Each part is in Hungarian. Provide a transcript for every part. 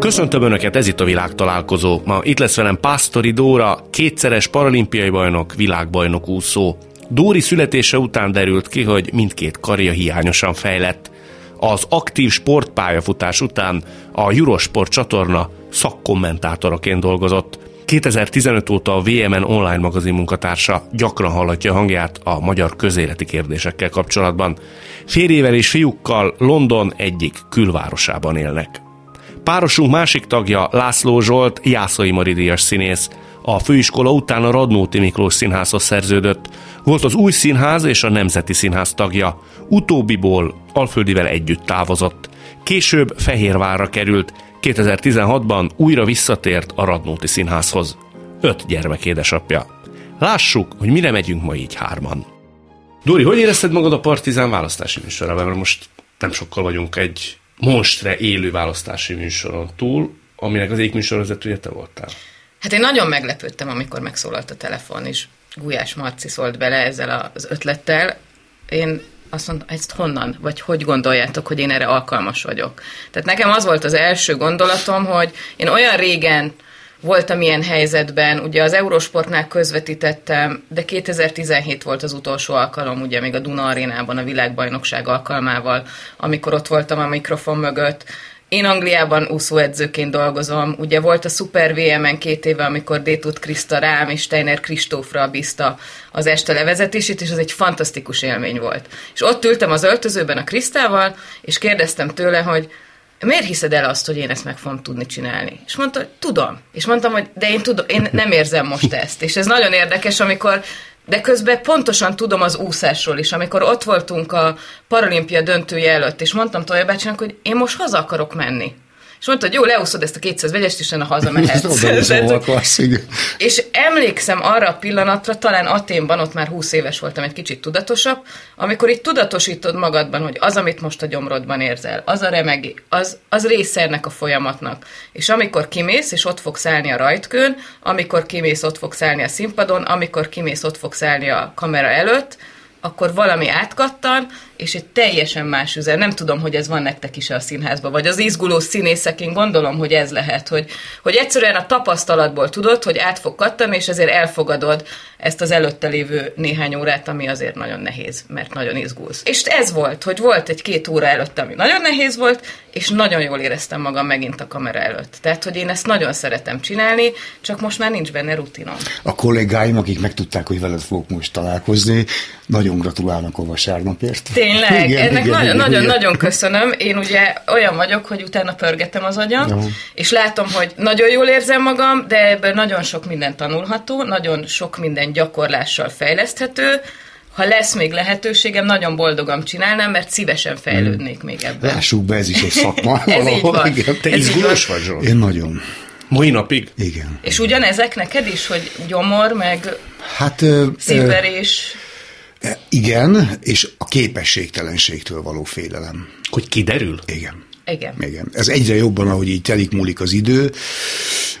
Köszöntöm Önöket, ez itt a világ találkozó. Ma itt lesz velem Pásztori Dóra, kétszeres paralimpiai bajnok, világbajnok úszó. Dóri születése után derült ki, hogy mindkét karja hiányosan fejlett. Az aktív sportpályafutás után a Eurosport csatorna szakkommentátoraként dolgozott. 2015 óta a VMN online magazin munkatársa gyakran hallatja hangját a magyar közéleti kérdésekkel kapcsolatban. Férjével és fiúkkal London egyik külvárosában élnek. Párosunk másik tagja László Zsolt, Jászai Maridias színész. A főiskola után a Radnóti Miklós Színházhoz szerződött. Volt az új színház és a Nemzeti Színház tagja. Utóbbiból Alföldivel együtt távozott. Később Fehérvárra került, 2016-ban újra visszatért a Radnóti Színházhoz. Öt gyermek édesapja. Lássuk, hogy mire megyünk ma így hárman. Dori, hogy érezted magad a Partizán választási műsorában? Mert most nem sokkal vagyunk egy monstre élő választási műsoron túl, aminek az egyik műsorvezetője te voltál. Hát én nagyon meglepődtem, amikor megszólalt a telefon, és Gulyás Marci szólt bele ezzel az ötlettel. Én azt mondtam, ezt honnan, vagy hogy gondoljátok, hogy én erre alkalmas vagyok. Tehát nekem az volt az első gondolatom, hogy én olyan régen voltam ilyen helyzetben, ugye az Eurosportnál közvetítettem, de 2017 volt az utolsó alkalom, ugye még a Duna arénában a világbajnokság alkalmával, amikor ott voltam a mikrofon mögött, én Angliában úszóedzőként dolgozom. Ugye volt a Super VM-en két éve, amikor Détut Krista rám és Steiner Kristófra bízta az este levezetését, és az egy fantasztikus élmény volt. És ott ültem az öltözőben a Krisztával, és kérdeztem tőle, hogy miért hiszed el azt, hogy én ezt meg fogom tudni csinálni? És mondta, hogy tudom. És mondtam, hogy de én tudom, én nem érzem most ezt. És ez nagyon érdekes, amikor de közben pontosan tudom az úszásról is, amikor ott voltunk a paralimpia döntője előtt, és mondtam Tolja bácsinak, hogy én most haza akarok menni. És mondta, hogy jó, leúszod ezt a 200 vegyest, és a hazamehetsz. és emlékszem arra a pillanatra, talán Aténban, ott már 20 éves voltam, egy kicsit tudatosabb, amikor itt tudatosítod magadban, hogy az, amit most a gyomrodban érzel, az a remegi, az, az része ennek a folyamatnak. És amikor kimész, és ott fogsz állni a rajtkőn, amikor kimész, ott fogsz állni a színpadon, amikor kimész, ott fogsz állni a kamera előtt, akkor valami átkattan, és egy teljesen más üzen. Nem tudom, hogy ez van nektek is a színházban, vagy az izguló színészek, én gondolom, hogy ez lehet, hogy, hogy egyszerűen a tapasztalatból tudod, hogy át fog kattani, és ezért elfogadod ezt az előtte lévő néhány órát, ami azért nagyon nehéz, mert nagyon izgulsz. És ez volt, hogy volt egy-két óra előtt, ami nagyon nehéz volt, és nagyon jól éreztem magam megint a kamera előtt. Tehát, hogy én ezt nagyon szeretem csinálni, csak most már nincs benne rutinom. A kollégáim, akik megtudták, hogy veled fogok most találkozni, nagyon gratulálnak a vasárnapért. Tényleg, igen, ennek igen, nagyon, igen, nagyon, igen. nagyon köszönöm. Én ugye olyan vagyok, hogy utána pörgetem az agyam, Jó. és látom, hogy nagyon jól érzem magam, de ebből nagyon sok minden tanulható, nagyon sok minden gyakorlással fejleszthető, ha lesz még lehetőségem, nagyon boldogan csinálnám, mert szívesen fejlődnék még ebben. Lássuk be, ez is egy szakma. ez így van. Igen. Te izgulós vagy, Zsolt? Én nagyon. Mai napig? Igen. És ugyanezek neked is, hogy gyomor, meg hát, szívverés? Igen, és a képességtelenségtől való félelem. Hogy kiderül? Igen. Igen. Igen. Ez egyre jobban, ahogy így telik múlik az idő,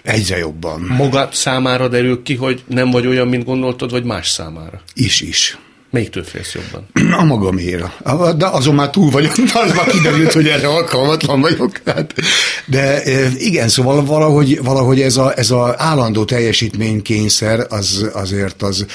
egyre jobban. Magad számára derül ki, hogy nem vagy olyan, mint gondoltad, vagy más számára? Is, is. Melyiktől félsz jobban? A magamére. De azon már túl vagyok, az már kiderült, hogy erre alkalmatlan vagyok. Hát. De igen, szóval valahogy, valahogy ez, a, ez a állandó teljesítménykényszer az azért az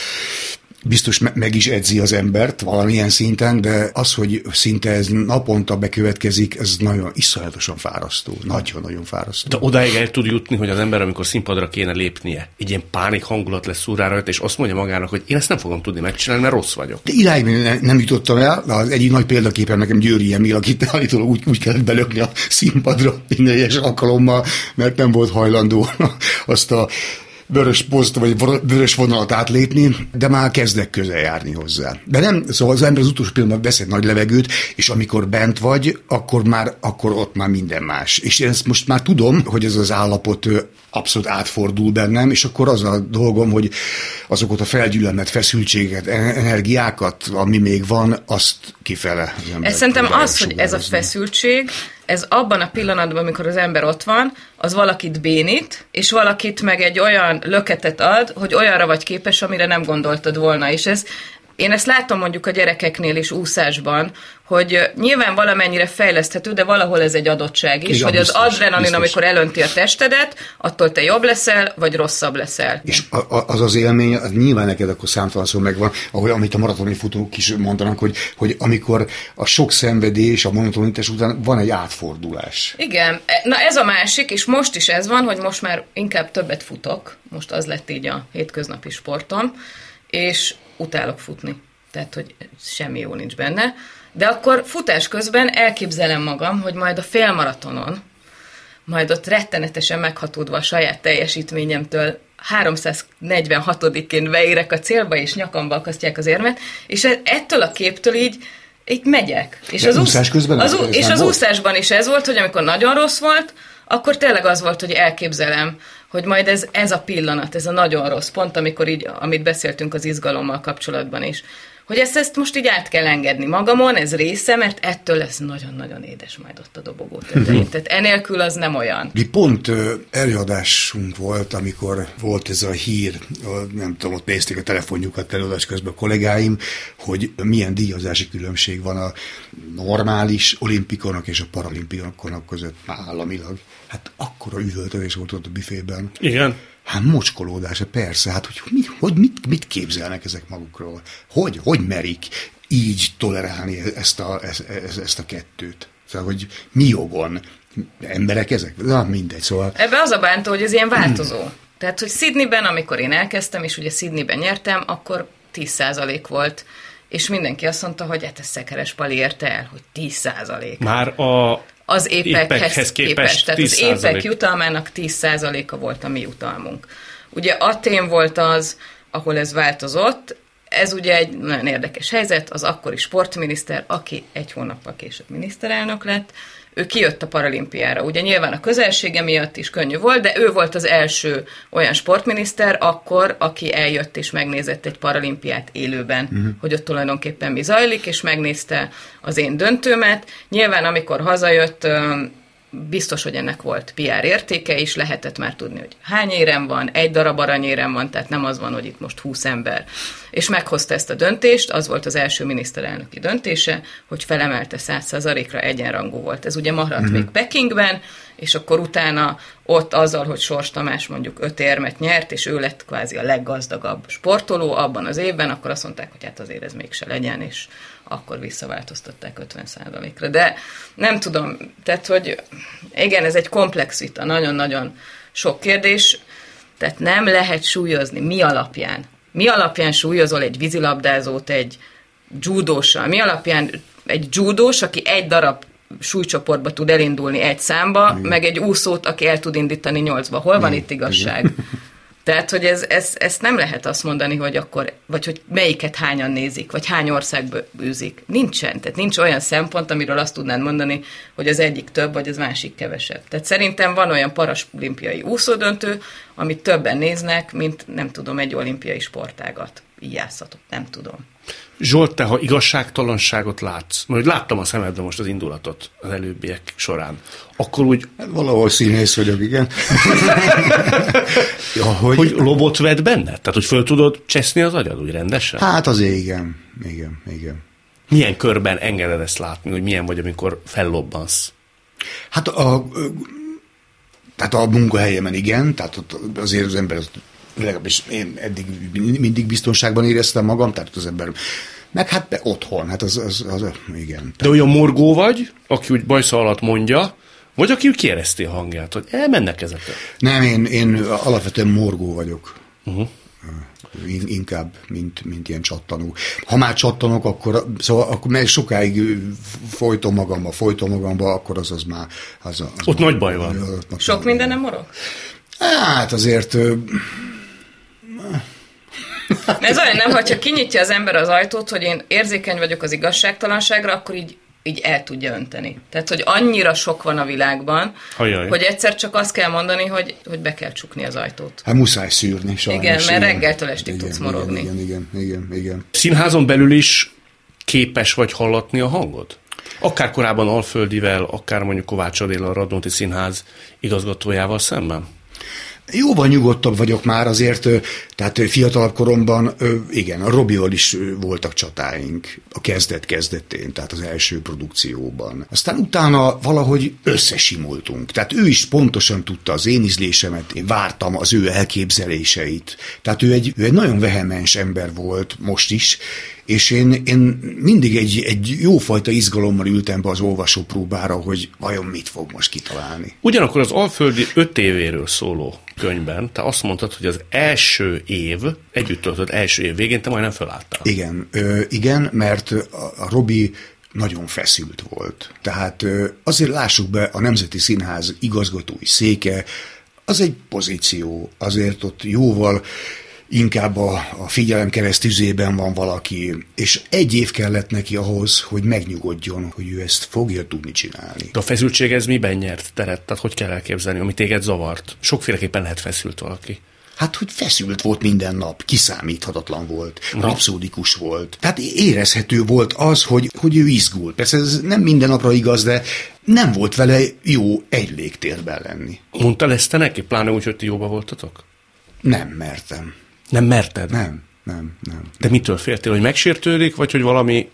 biztos meg is edzi az embert valamilyen szinten, de az, hogy szinte ez naponta bekövetkezik, ez nagyon iszonyatosan fárasztó. Nagyon-nagyon fárasztó. De odáig el tud jutni, hogy az ember, amikor színpadra kéne lépnie, egy ilyen pánik hangulat lesz szúrára, és azt mondja magának, hogy én ezt nem fogom tudni megcsinálni, mert rossz vagyok. De irány nem, nem jutottam el. Az egyik nagy példaképem nekem Győri Emil, akit állítólag úgy, úgy kellett belökni a színpadra minden egyes alkalommal, mert nem volt hajlandó azt a vörös poszt vagy vörös vonalat átlépni, de már kezdek közel járni hozzá. De nem, szóval az ember az utolsó pillanatban vesz egy nagy levegőt, és amikor bent vagy, akkor már akkor ott már minden más. És én ezt most már tudom, hogy ez az állapot abszolút átfordul bennem, és akkor az a dolgom, hogy azokat a felgyűlömet, feszültséget, energiákat, ami még van, azt kifele. Ez szerintem az, hogy ez a feszültség, ez abban a pillanatban, amikor az ember ott van, az valakit bénít, és valakit meg egy olyan löketet ad, hogy olyanra vagy képes, amire nem gondoltad volna. És ez én ezt látom mondjuk a gyerekeknél is úszásban, hogy nyilván valamennyire fejleszthető, de valahol ez egy adottság is, Igen, hogy biztos, az adrenalin, biztos. amikor elönti a testedet, attól te jobb leszel, vagy rosszabb leszel. És az az élmény, az nyilván neked akkor számtalanszor megvan, ahogy amit a maratoni futók is mondanak, hogy, hogy amikor a sok szenvedés, a monotonitás után van egy átfordulás. Igen, na ez a másik, és most is ez van, hogy most már inkább többet futok, most az lett így a hétköznapi sportom, és utálok futni. Tehát, hogy semmi jó nincs benne. De akkor futás közben elképzelem magam, hogy majd a félmaratonon, majd ott rettenetesen meghatódva a saját teljesítményemtől 346-én beérek a célba, és nyakamba akasztják az érmet, és e- ettől a képtől így, így megyek. És De az úszás közben az, És az volt? úszásban is ez volt, hogy amikor nagyon rossz volt, akkor tényleg az volt, hogy elképzelem, hogy majd ez, ez a pillanat, ez a nagyon rossz pont, amikor így, amit beszéltünk az izgalommal kapcsolatban is, hogy ezt, ezt most így át kell engedni magamon, ez része, mert ettől lesz nagyon-nagyon édes majd ott a dobogó tetején. Tehát enélkül az nem olyan. Mi pont előadásunk volt, amikor volt ez a hír, nem tudom, ott nézték a telefonjukat előadás közben a kollégáim, hogy milyen díjazási különbség van a normális olimpikonok és a paralimpikonok között államilag. Hát akkora üvöltözés volt ott a büfében. Igen. Hát mocskolódás, persze, hát hogy, mi, hogy mit, mit képzelnek ezek magukról? Hogy, hogy merik így tolerálni ezt a, ezt, ezt a kettőt? Szóval, hogy mi jogon? Emberek ezek? Na, mindegy, szóval... Ebben az a bántó, hogy ez ilyen változó. Hmm. Tehát, hogy Sydneyben, amikor én elkezdtem, és ugye Sydneyben nyertem, akkor 10% volt és mindenki azt mondta, hogy hát ez Szekeres Pali érte el, hogy 10 Már a az épekhez, képest. Tehát az épek jutalmának 10%-a volt a mi jutalmunk. Ugye Atén volt az, ahol ez változott, ez ugye egy nagyon érdekes helyzet, az akkori sportminiszter, aki egy hónappal később miniszterelnök lett, ő kijött a paralimpiára. Ugye nyilván a közelsége miatt is könnyű volt, de ő volt az első olyan sportminiszter akkor, aki eljött és megnézett egy paralimpiát élőben, uh-huh. hogy ott tulajdonképpen mi zajlik, és megnézte az én döntőmet. Nyilván amikor hazajött, biztos, hogy ennek volt PR értéke, és lehetett már tudni, hogy hány érem van, egy darab aranyérem van, tehát nem az van, hogy itt most 20 ember. És meghozta ezt a döntést, az volt az első miniszterelnöki döntése, hogy felemelte 100%-ra egyenrangú volt. Ez ugye maradt mm-hmm. még Pekingben, és akkor utána ott azzal, hogy Sors Tamás mondjuk öt érmet nyert, és ő lett kvázi a leggazdagabb sportoló abban az évben, akkor azt mondták, hogy hát azért ez mégse legyen, és akkor visszaváltoztatták 50%-ra. De nem tudom, tehát, hogy igen, ez egy komplex vita, nagyon-nagyon sok kérdés, tehát nem lehet súlyozni. Mi alapján? Mi alapján súlyozol egy vízilabdázót egy judóssal? Mi alapján egy judós, aki egy darab súlycsoportba tud elindulni egy számba, Igen. meg egy úszót, aki el tud indítani nyolcba. Hol van Igen. itt igazság? Igen. Tehát, hogy ez, ez, ezt nem lehet azt mondani, hogy akkor, vagy hogy melyiket hányan nézik, vagy hány országba űzik. Nincsen. Tehát nincs olyan szempont, amiről azt tudnád mondani, hogy az egyik több, vagy az másik kevesebb. Tehát szerintem van olyan paralimpiai úszódöntő, amit többen néznek, mint nem tudom, egy olimpiai sportágat. Így játszhatok, nem tudom. Zsolt, te ha igazságtalanságot látsz, mert láttam a szemedben most az indulatot az előbbiek során, akkor úgy... Hát valahol színész vagyok, igen. ja, hogy... hogy lobot vedd benne? Tehát, hogy föl tudod cseszni az agyad úgy rendesen? Hát az igen, igen, igen. Milyen körben engeded ezt látni, hogy milyen vagy, amikor fellobbansz? Hát a, tehát a munkahelyemen igen, tehát azért az ember legalábbis én eddig mindig biztonságban éreztem magam, tehát az ember meg hát be otthon, hát az, az, az, az igen. De olyan morgó vagy, aki úgy bajsza alatt mondja, vagy aki úgy kiereszti a hangját, hogy elmennek ezek? Nem, én, én alapvetően morgó vagyok. Uh-huh. Inkább, mint, mint ilyen csattanó. Ha már csattanok, akkor, szóval, akkor meg sokáig folytom magamba, folytom magamba, akkor az az már... Az, az Ott már, nagy baj van. Sok minden nem morog? Hát azért ez olyan nem, hogyha kinyitja az ember az ajtót, hogy én érzékeny vagyok az igazságtalanságra, akkor így így el tudja önteni. Tehát, hogy annyira sok van a világban, Ajaj. hogy egyszer csak azt kell mondani, hogy, hogy be kell csukni az ajtót. Hát muszáj szűrni, sajnos. Igen, mert reggeltől estig igen, tudsz morogni. Igen, igen, igen, igen. Színházon belül is képes vagy hallatni a hangot? Akár korábban Alföldivel, akár mondjuk Kovács Adél a Radnóti Színház igazgatójával szemben? Jóval nyugodtabb vagyok már azért, tehát fiatalabb koromban, igen, a Robival is voltak csatáink a kezdet kezdetén, tehát az első produkcióban. Aztán utána valahogy összesimultunk, tehát ő is pontosan tudta az én ízlésemet, én vártam az ő elképzeléseit. Tehát ő egy, ő egy nagyon vehemens ember volt most is, és én, én mindig egy, egy jófajta izgalommal ültem be az olvasópróbára, hogy vajon mit fog most kitalálni. Ugyanakkor az Alföldi öt évéről szóló könyvben te azt mondtad, hogy az első év, együtt töltött első év végén te majdnem felálltál. Igen, ö, igen, mert a, a Robi nagyon feszült volt. Tehát azért lássuk be, a Nemzeti Színház igazgatói széke, az egy pozíció, azért ott jóval inkább a, a figyelem keresztüzében van valaki, és egy év kellett neki ahhoz, hogy megnyugodjon, hogy ő ezt fogja tudni csinálni. De a feszültség ez miben nyert teret? Tehát hogy kell elképzelni, ami téged zavart? Sokféleképpen lehet feszült valaki. Hát, hogy feszült volt minden nap, kiszámíthatatlan volt, rapszódikus volt. Tehát érezhető volt az, hogy, hogy ő izgul. Persze ez nem minden napra igaz, de nem volt vele jó egy légtérben lenni. Mondta ezt te neki, pláne úgy, hogy ti jóba voltatok? Nem mertem. Nem merted? Nem, nem, nem. De mitől féltél, hogy megsértődik, vagy hogy valami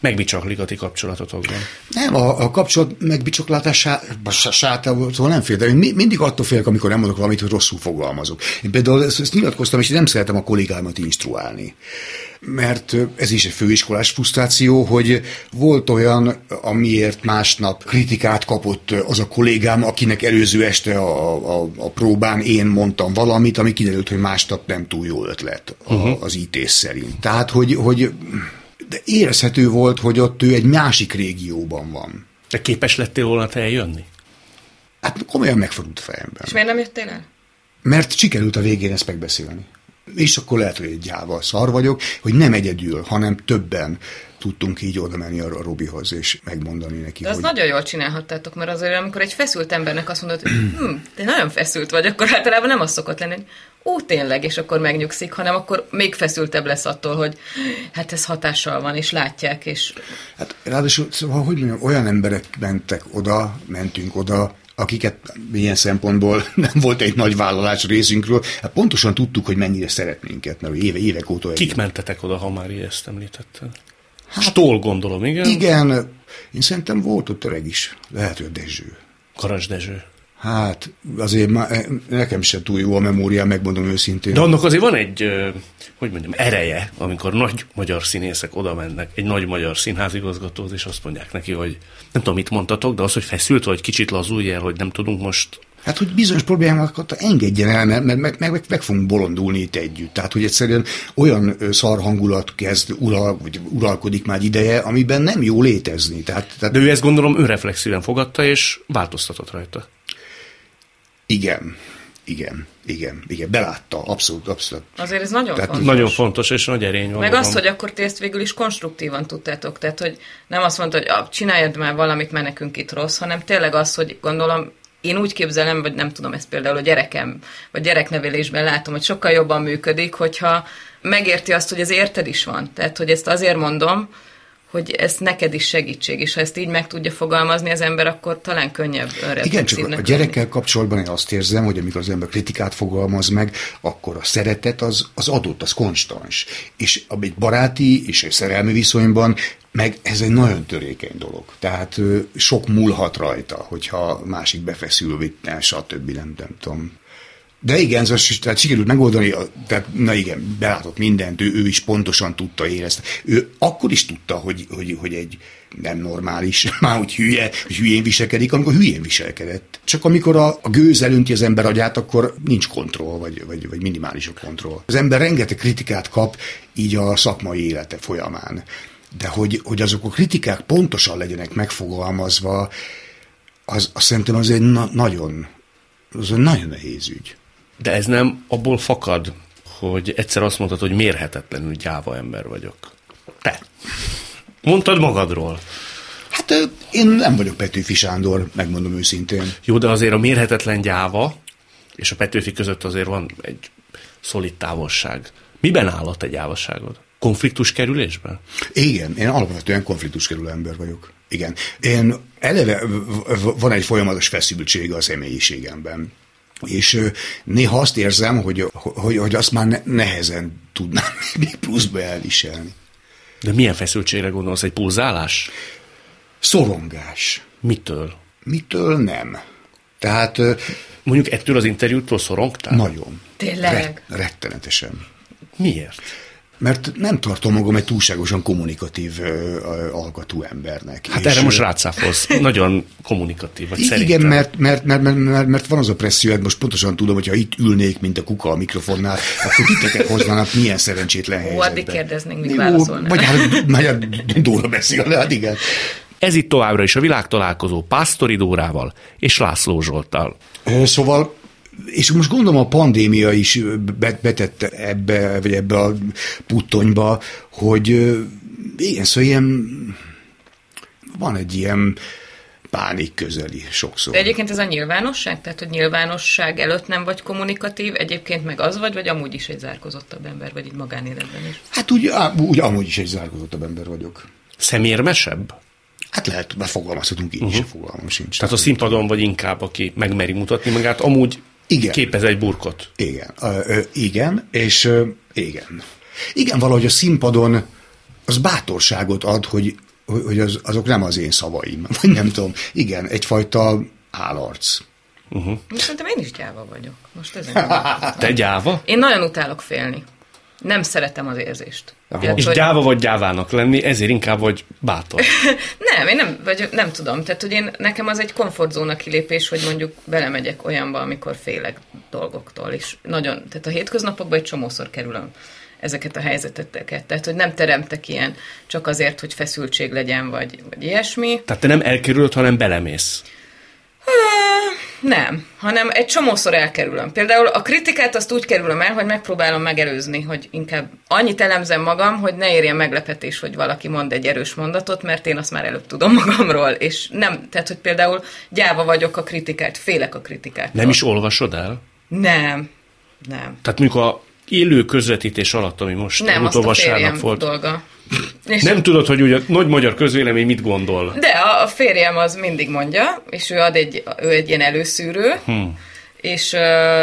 megbicsaklik a kapcsolatotokban? Nem, a, a kapcsolat megbicsaklatásától nem fél, de én mindig attól félek, amikor nem mondok valamit, hogy rosszul fogalmazok. Én például ezt, ezt nyilatkoztam, és nem szeretem a kollégámat instruálni mert ez is egy főiskolás frusztráció, hogy volt olyan, amiért másnap kritikát kapott az a kollégám, akinek előző este a, a, a próbán én mondtam valamit, ami kiderült, hogy másnap nem túl jó ötlet uh-huh. az ítés szerint. Tehát, hogy, hogy de érezhető volt, hogy ott ő egy másik régióban van. De képes lettél volna te eljönni? Hát komolyan megfordult a fejemben. És miért nem jöttél el? Mert sikerült a végén ezt megbeszélni és akkor lehet, hogy egy gyáva szar vagyok, hogy nem egyedül, hanem többen tudtunk így oda menni a Robihoz, és megmondani neki, De az hogy... nagyon jól csinálhattátok, mert azért, amikor egy feszült embernek azt mondod, hogy hm, te nagyon feszült vagy, akkor általában nem az szokott lenni, hogy ó, tényleg, és akkor megnyugszik, hanem akkor még feszültebb lesz attól, hogy hát ez hatással van, és látják, és... Hát ráadásul, szóval, hogy mondjam, olyan emberek mentek oda, mentünk oda, akiket ilyen szempontból nem volt egy nagy vállalás részünkről, hát pontosan tudtuk, hogy mennyire szeretnénk mert éve, évek óta... Kik mentetek oda, ha már ezt említetted? Hát, Stól gondolom, igen? Igen, én szerintem volt ott öreg is, lehet, hogy Dezső. Karas Dezső. Hát azért már, eh, nekem sem túl jó a memória, megmondom őszintén. De annak azért van egy, hogy mondjam, ereje, amikor nagy magyar színészek oda mennek, egy nagy magyar színházigazgatóhoz, és azt mondják neki, hogy nem tudom, mit mondtatok, de az, hogy feszült vagy kicsit lazulj el, hogy nem tudunk most Hát, hogy bizonyos problémákat engedjen el, mert, mert meg, meg, meg fogunk bolondulni itt együtt. Tehát, hogy egyszerűen olyan szar hangulat kezd ural, vagy uralkodik már ideje, amiben nem jó létezni. Tehát, tehát... De ő ezt gondolom önreflexíven fogadta, és változtatott rajta. Igen, igen, igen, igen, belátta, abszolút, abszolút. Azért ez nagyon tehát, fontos. Nagyon fontos, és nagy erény van. Meg azt, hogy akkor ti ezt végül is konstruktívan tudtátok, tehát hogy nem azt mondta, hogy ah, csináljad már valamit, mert nekünk itt rossz, hanem tényleg az, hogy gondolom én úgy képzelem, vagy nem tudom ezt például a gyerekem, vagy gyereknevelésben látom, hogy sokkal jobban működik, hogyha megérti azt, hogy ez érted is van. Tehát, hogy ezt azért mondom, hogy ez neked is segítség, és ha ezt így meg tudja fogalmazni az ember, akkor talán könnyebb Igen, csak a gyerekkel kapcsolatban én azt érzem, hogy amikor az ember kritikát fogalmaz meg, akkor a szeretet az, az adott, az konstans. És egy baráti és egy szerelmi viszonyban meg ez egy nagyon törékeny dolog. Tehát sok múlhat rajta, hogyha másik befeszül, stb. Nem, nem tudom. De igen, ez tehát sikerült megoldani, tehát na igen, belátott mindent, ő, ő is pontosan tudta, érezte. Ő akkor is tudta, hogy, hogy, hogy egy nem normális, már hogy hülye, hogy hülyén viselkedik, amikor hülyén viselkedett. Csak amikor a, a gőz elönti az ember agyát, akkor nincs kontroll, vagy, vagy, vagy minimális a kontroll. Az ember rengeteg kritikát kap így a szakmai élete folyamán. De hogy, hogy azok a kritikák pontosan legyenek megfogalmazva, az, az szerintem az egy na- nagyon, az egy nagyon nehéz ügy. De ez nem abból fakad, hogy egyszer azt mondtad, hogy mérhetetlenül gyáva ember vagyok. Te. Mondtad magadról. Hát én nem vagyok Petőfi Sándor, megmondom őszintén. Jó, de azért a mérhetetlen gyáva és a Petőfi között azért van egy szolid távolság. Miben áll a te gyávaságod? Konfliktus kerülésben? Igen, én alapvetően konfliktus kerülő ember vagyok. Igen. Én eleve van egy folyamatos feszültség a személyiségemben És néha azt érzem, hogy, hogy, hogy azt már nehezen tudnám még pluszba elviselni. De milyen feszültségre gondolsz? Egy pulzálás? Szorongás. Mitől? Mitől nem. Tehát... Mondjuk ettől az interjútól szorongtál? Nagyon. Tényleg? Ret, rettenetesen. Miért? Mert nem tartom magam egy túlságosan kommunikatív alkatú embernek. Hát és erre most rácáfolsz. Nagyon kommunikatív vagy Igen, szerintem. mert, mert, mert, mert, mert van az a presszió, hogy most pontosan tudom, hogy ha itt ülnék, mint a kuka a mikrofonnál, akkor titeket hoznának milyen szerencsétlen helyzetben. Ó, addig kérdeznénk, mit válaszolnál. Vagy hát, majd Dóra beszél, hát igen. Ez itt továbbra is a világtalálkozó Pásztori Dórával és László Zsolttal. Szóval és most gondolom a pandémia is betette ebbe, vagy ebbe a puttonyba, hogy igen, szóval ilyen van egy ilyen pánik közeli sokszor. De egyébként ez a nyilvánosság? Tehát, hogy nyilvánosság előtt nem vagy kommunikatív, egyébként meg az vagy, vagy amúgy is egy zárkozottabb ember, vagy így magánéletben is? Hát úgy, úgy amúgy is egy zárkozottabb ember vagyok. Szemérmesebb? Hát lehet, mert fogalmazhatunk így uh-huh. is, fogalmam sincs. Tehát a színpadon vagy inkább, aki megmeri mutatni magát, amúgy igen. képez egy burkot. Igen, ö, ö, igen, és ö, igen. Igen, valahogy a színpadon az bátorságot ad, hogy, hogy az, azok nem az én szavaim, vagy nem tudom. Igen, egyfajta állarc. Uh-huh. Szerintem én is gyáva vagyok. Most ezen Te gyáva? Én nagyon utálok félni. Nem szeretem az érzést. Aha. És hogy... gyáva vagy gyávának lenni, ezért inkább vagy bátor. nem, én nem, vagy nem tudom. Tehát, hogy én, nekem az egy komfortzóna kilépés, hogy mondjuk belemegyek olyanba, amikor félek dolgoktól. És nagyon, tehát a hétköznapokban egy csomószor kerülöm ezeket a helyzeteket. Tehát, hogy nem teremtek ilyen csak azért, hogy feszültség legyen, vagy, vagy ilyesmi. Tehát te nem elkerülöd, hanem belemész. Nem, hanem egy csomószor elkerülöm. Például a kritikát azt úgy kerülöm el, hogy megpróbálom megelőzni, hogy inkább annyit elemzem magam, hogy ne érjen meglepetés, hogy valaki mond egy erős mondatot, mert én azt már előbb tudom magamról, és nem, tehát hogy például gyáva vagyok a kritikát, félek a kritikát. Nem is olvasod el? Nem, nem. Tehát a élő közvetítés alatt, ami most nem, a férjem volt. dolga. És nem tudod, hogy ugye nagy magyar közvélemény mit gondol. De a, a férjem az mindig mondja, és ő ad egy, ő egy ilyen előszűrő, hmm. és uh,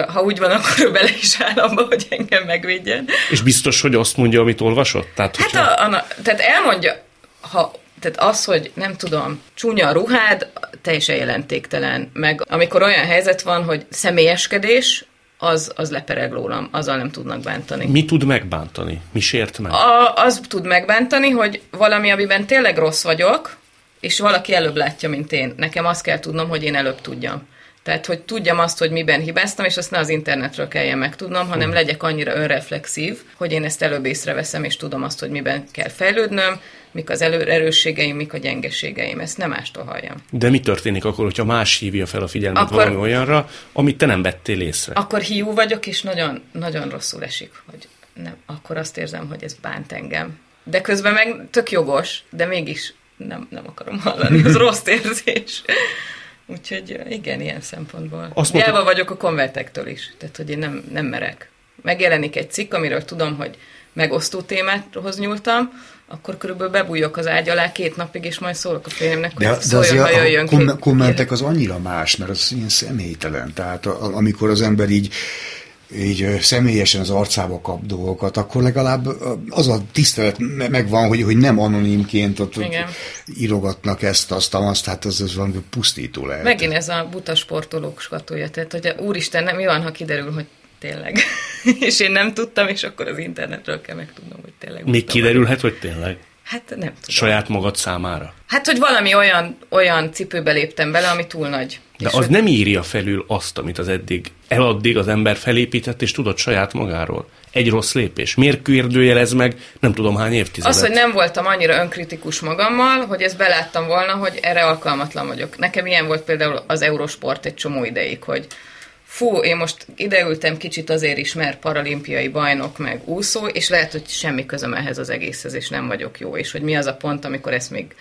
ha úgy van, akkor ő bele is áll abba, hogy engem megvédjen. És biztos, hogy azt mondja, amit olvasott? Tehát, hát hogyha... a, a, tehát elmondja, ha tehát az, hogy nem tudom, csúnya a ruhád, teljesen jelentéktelen. Meg amikor olyan helyzet van, hogy személyeskedés, az, az lepereg rólam, azzal nem tudnak bántani. Mi tud megbántani? Mi sért meg? A, az tud megbántani, hogy valami, amiben tényleg rossz vagyok, és valaki előbb látja, mint én. Nekem azt kell tudnom, hogy én előbb tudjam. Tehát, hogy tudjam azt, hogy miben hibáztam, és azt ne az internetről kelljen megtudnom, hanem hmm. legyek annyira önreflexív, hogy én ezt előbb észreveszem, és tudom azt, hogy miben kell fejlődnöm, mik az elő, erősségeim, mik a gyengeségeim. Ezt nem mástól halljam. De mi történik akkor, hogyha más hívja fel a figyelmet akkor, valami olyanra, amit te nem vettél észre? Akkor hiú vagyok, és nagyon, nagyon rosszul esik, hogy nem, akkor azt érzem, hogy ez bánt engem. De közben meg tök jogos, de mégis nem, nem akarom hallani, ez rossz érzés. Úgyhogy igen, ilyen szempontból. Azt mondta... vagyok a konvertektől is, tehát hogy én nem, nem merek. Megjelenik egy cikk, amiről tudom, hogy megosztó témához nyúltam, akkor körülbelül bebújok az ágy alá két napig, és majd szólok a férjemnek, hogy de, szóljon, de ha jöjjön a kom- kommentek az annyira más, mert az ilyen személytelen. Tehát a, amikor az ember így így személyesen az arcába kap dolgokat, akkor legalább az a tisztelet megvan, hogy, hogy nem anonimként ott Igen. írogatnak ezt, azt, azt, hát az, az van pusztító lehet. Megint ez a buta sportolók skatúja, tehát hogy úristen, nem, mi van, ha kiderül, hogy tényleg. és én nem tudtam, és akkor az internetről kell megtudnom, hogy tényleg. Még kiderülhet, hogy tényleg? Hát nem tudom. Saját magad számára? Hát, hogy valami olyan, olyan cipőbe léptem bele, ami túl nagy. De az hogy... nem írja felül azt, amit az eddig, eladdig az ember felépített, és tudott saját magáról. Egy rossz lépés. Miért kérdőjelez meg nem tudom hány évtizedet? Az, hogy nem voltam annyira önkritikus magammal, hogy ezt beláttam volna, hogy erre alkalmatlan vagyok. Nekem ilyen volt például az Eurosport egy csomó ideig, hogy fú, én most ideültem kicsit azért is, mert paralimpiai bajnok, meg úszó, és lehet, hogy semmi közöm ehhez az egészhez, és nem vagyok jó, és hogy mi az a pont, amikor ezt még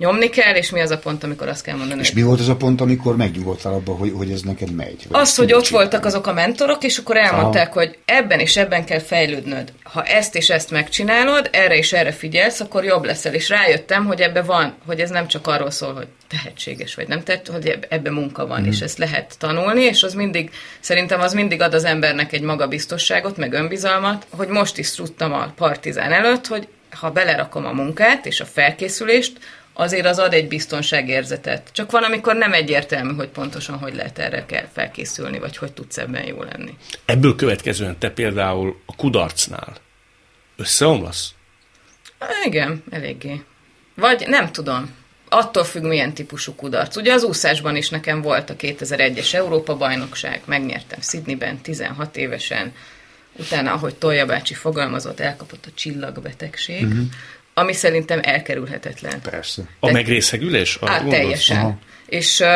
nyomni kell, és mi az a pont, amikor azt kell mondani. És hogy- mi volt az a pont, amikor megnyugodtál abban, hogy, hogy ez neked megy? Az, hogy ott voltak csinálni? azok a mentorok, és akkor elmondták, hogy ebben és ebben kell fejlődnöd. Ha ezt és ezt megcsinálod, erre és erre figyelsz, akkor jobb leszel. És rájöttem, hogy ebbe van, hogy ez nem csak arról szól, hogy tehetséges vagy nem tett, hogy eb- ebbe munka van, és ezt lehet tanulni, és az mindig, szerintem az mindig ad az embernek egy magabiztosságot, meg önbizalmat, hogy most is tudtam a partizán előtt, hogy ha belerakom a munkát és a felkészülést, azért az ad egy biztonságérzetet. Csak van, amikor nem egyértelmű, hogy pontosan hogy lehet erre kell felkészülni, vagy hogy tudsz ebben jó lenni. Ebből következően te például a kudarcnál összeomlasz? Igen, eléggé. Vagy nem tudom. Attól függ, milyen típusú kudarc. Ugye az úszásban is nekem volt a 2001-es Európa-bajnokság, megnyertem Sydneyben 16 évesen, utána, ahogy Tolja bácsi fogalmazott, elkapott a csillagbetegség, uh-huh. Ami szerintem elkerülhetetlen. Persze. A Te- megrészegülés? Gondolsz? teljesen. Aha. És uh,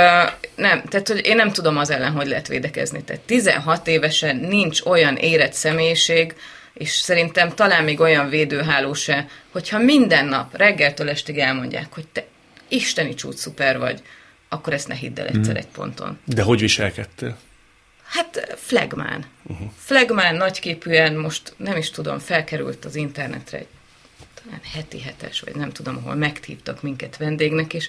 nem, tehát hogy én nem tudom az ellen, hogy lehet védekezni. Tehát 16 évesen nincs olyan érett személyiség, és szerintem talán még olyan védőháló se, hogyha minden nap reggeltől estig elmondják, hogy te isteni csúcs szuper vagy, akkor ezt ne hidd el egyszer egy ponton. De hogy viselkedtél? Hát flagmán. Uh-huh. Flagmán nagyképűen most nem is tudom, felkerült az internetre egy talán heti hetes, vagy nem tudom, ahol meghívtak minket vendégnek, és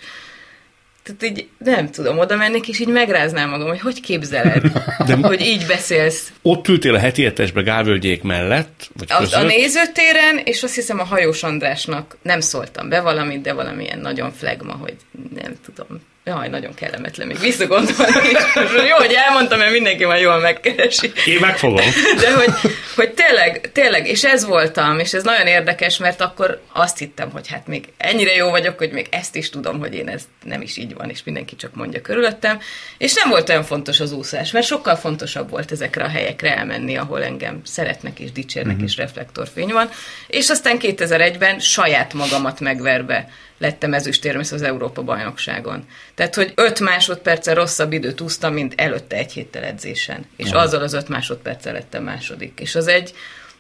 tehát így nem tudom, oda mennék, és így megráznám magam, hogy hogy képzeled, De... hogy így beszélsz Ott ültél a heti hetesbe Gálvölgyék mellett, vagy az, között? a nézőtéren, és azt hiszem a hajós Andrásnak nem szóltam be valamit, de valamilyen nagyon flagma, hogy nem tudom. Jaj, nagyon kellemetlen még visszagondolni. És jó, hogy elmondtam, mert mindenki már jól megkeresi. Én megfogom. De hogy, hogy tényleg, tényleg, és ez voltam, és ez nagyon érdekes, mert akkor azt hittem, hogy hát még ennyire jó vagyok, hogy még ezt is tudom, hogy én ez nem is így van, és mindenki csak mondja körülöttem. És nem volt olyan fontos az úszás, mert sokkal fontosabb volt ezekre a helyekre elmenni, ahol engem szeretnek és dicsérnek, uh-huh. és reflektorfény van. És aztán 2001-ben saját magamat megverve lettem ezüstérmész az Európa bajnokságon. Tehát, hogy 5 másodperccel rosszabb időt úsztam, mint előtte egy héttel edzésen. És Aha. azzal az 5 másodperccel lettem második. És az egy,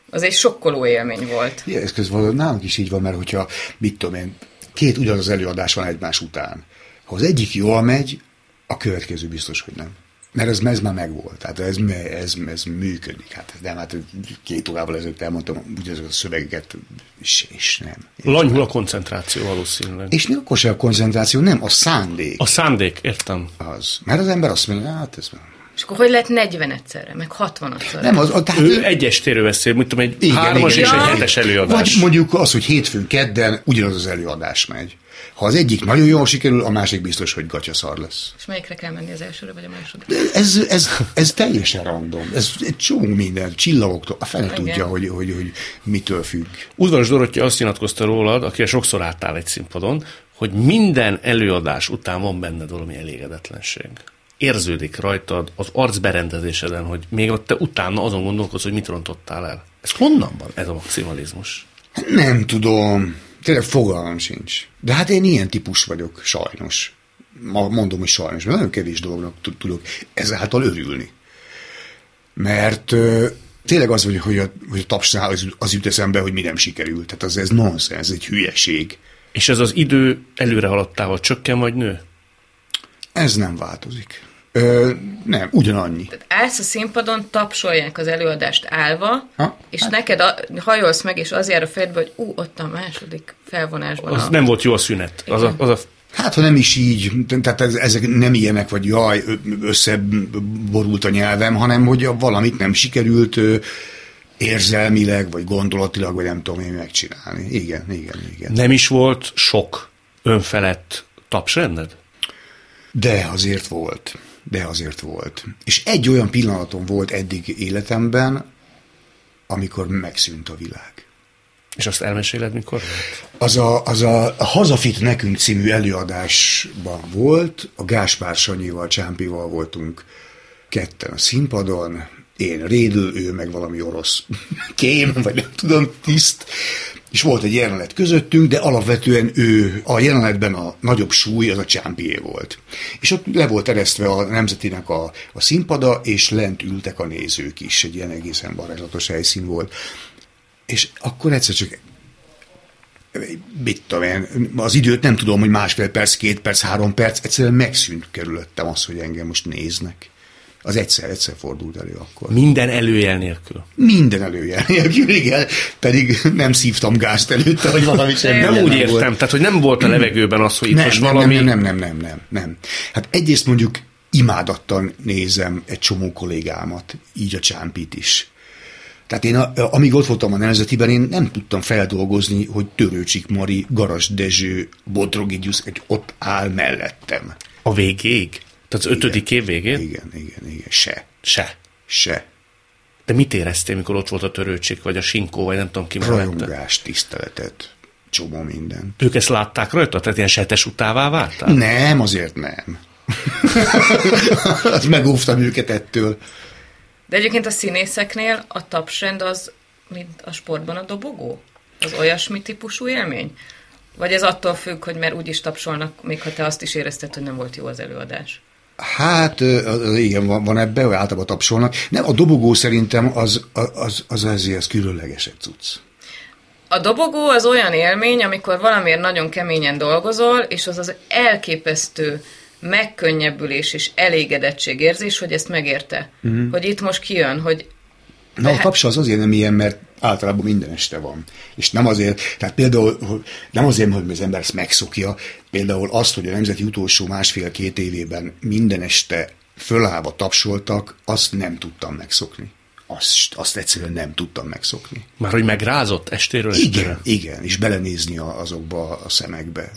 az egy sokkoló élmény volt. Igen, ez közben nálunk is így van, mert hogyha, mit tudom én, két ugyanaz előadás van egymás után. Ha az egyik jól megy, a következő biztos, hogy nem. Mert ez, ez már megvolt, tehát ez, ez, ez működik. Hát nem, hát két órával ezelőtt elmondtam ugyanazokat a szövegeket, és, és nem. És, Lanyhul a koncentráció valószínűleg. és még akkor sem a koncentráció, nem, a szándék A szándék, értem. az. Mert az ember azt mondja, hát ez És akkor hogy lehet 40 egyszerre, meg 60 egyszerre? nem az, a, tehát Ő egyes térő beszél, mit tudom, egy Igen, hármas igen, és igen. egy Ja. hetes előadás. Vagy mondjuk az, hogy hétfőn, kedden ugyanaz az előadás megy. Ha az egyik nagyon jól sikerül, a másik biztos, hogy gatyaszar lesz. És melyikre kell menni az elsőre, vagy a másodikra? Ez, ez, ez teljesen random. Ez egy csomó minden, csillagoktól. A fele Igen. tudja, hogy, hogy, hogy mitől függ. Udvaros Dorottya azt nyilatkozta rólad, akire sokszor álltál egy színpadon, hogy minden előadás után van benned valami elégedetlenség. Érződik rajtad az arcberendezéseden, hogy még ott te utána azon gondolkodsz, hogy mit rontottál el. Ez honnan van ez a maximalizmus? Nem tudom. Tényleg fogalmam sincs. De hát én ilyen típus vagyok, sajnos. Ma mondom, hogy sajnos, mert nagyon kevés dolognak tud- tudok ezáltal örülni. Mert ö, tényleg az, hogy, hogy a, hogy a tapsnál az, az jut eszembe, hogy mi nem sikerült. Tehát az, ez nonsens, ez egy hülyeség. És ez az idő előre haladtával csökken vagy nő? Ez nem változik. Ö, nem, ugyanannyi. Tehát állsz a színpadon, tapsolják az előadást állva, Ha? és neked a, hajolsz meg, és az jár a fejedbe, hogy ú, ott a második felvonásban. Az a... nem volt jó a szünet. Az a, az a Hát, ha nem is így, tehát ez- ezek nem ilyenek, vagy jaj, összeborult a nyelvem, hanem hogy valamit nem sikerült érzelmileg, vagy gondolatilag, vagy nem tudom én megcsinálni. Igen, igen, igen. nem is volt sok önfelett tapsrended? De azért volt. De azért volt. És egy olyan pillanatom volt eddig életemben, amikor megszűnt a világ. És azt elmeséled, mikor? Az a, az a Hazafit nekünk című előadásban volt, a Gáspár Sanyival, Csámpival voltunk ketten a színpadon, én Rédül, ő meg valami orosz kém, vagy nem tudom, tiszt, és volt egy jelenet közöttünk, de alapvetően ő, a jelenetben a nagyobb súly az a Csámpié volt. És ott le volt eresztve a Nemzetinek a, a színpada, és lent ültek a nézők is, egy ilyen egészen varázslatos helyszín volt. És akkor egyszer csak mit tudom én, az időt nem tudom, hogy másfél perc, két perc, három perc, egyszerűen megszűnt körülöttem az, hogy engem most néznek. Az egyszer, egyszer fordult elő akkor. Minden előjel nélkül. Minden előjel nélkül, igen. Pedig nem szívtam gázt előtte, hogy valami sem. Nem úgy értem, volt. tehát hogy nem volt a levegőben az, hogy itt nem, most nem, valami... Nem, nem, nem, nem, nem, nem. Hát egyrészt mondjuk imádattal nézem egy csomó kollégámat, így a csámpit is. Tehát én, a, amíg ott voltam a nemzetiben, én nem tudtam feldolgozni, hogy Törőcsik Mari, Garas Dezső, Bodrogigyusz egy ott áll mellettem. A végéig? Tehát az ötödik év végén? Igen, igen, igen. Se. Se. Se. De mit éreztél, mikor ott volt a törőcsik, vagy a sinkó, vagy nem tudom ki Rajongás, tiszteletet, csomó minden. Ők ezt látták rajta? Tehát ilyen setes utává váltál? Nem, azért nem. Megóvtam őket ettől. De egyébként a színészeknél a tapsrend az, mint a sportban a dobogó? Az olyasmi típusú élmény? Vagy ez attól függ, hogy mert úgyis tapsolnak, még ha te azt is érezted, hogy nem volt jó az előadás? Hát igen, van, van ebbe, hogy általában tapsolnak. Nem, a dobogó szerintem az, az, az azért az különlegesebb cucc. A dobogó az olyan élmény, amikor valamiért nagyon keményen dolgozol, és az az elképesztő megkönnyebbülés és elégedettség érzés, hogy ezt megérte. Uh-huh. Hogy itt most kijön, hogy Na, a tapsa az azért nem ilyen, mert általában minden este van. És nem azért, tehát például nem azért, hogy az ember ezt megszokja, például azt, hogy a Nemzeti utolsó másfél-két évében minden este fölállva tapsoltak, azt nem tudtam megszokni. Azt, azt egyszerűen nem tudtam megszokni. Már hogy megrázott estéről Igen, estére? igen, és belenézni azokba a szemekbe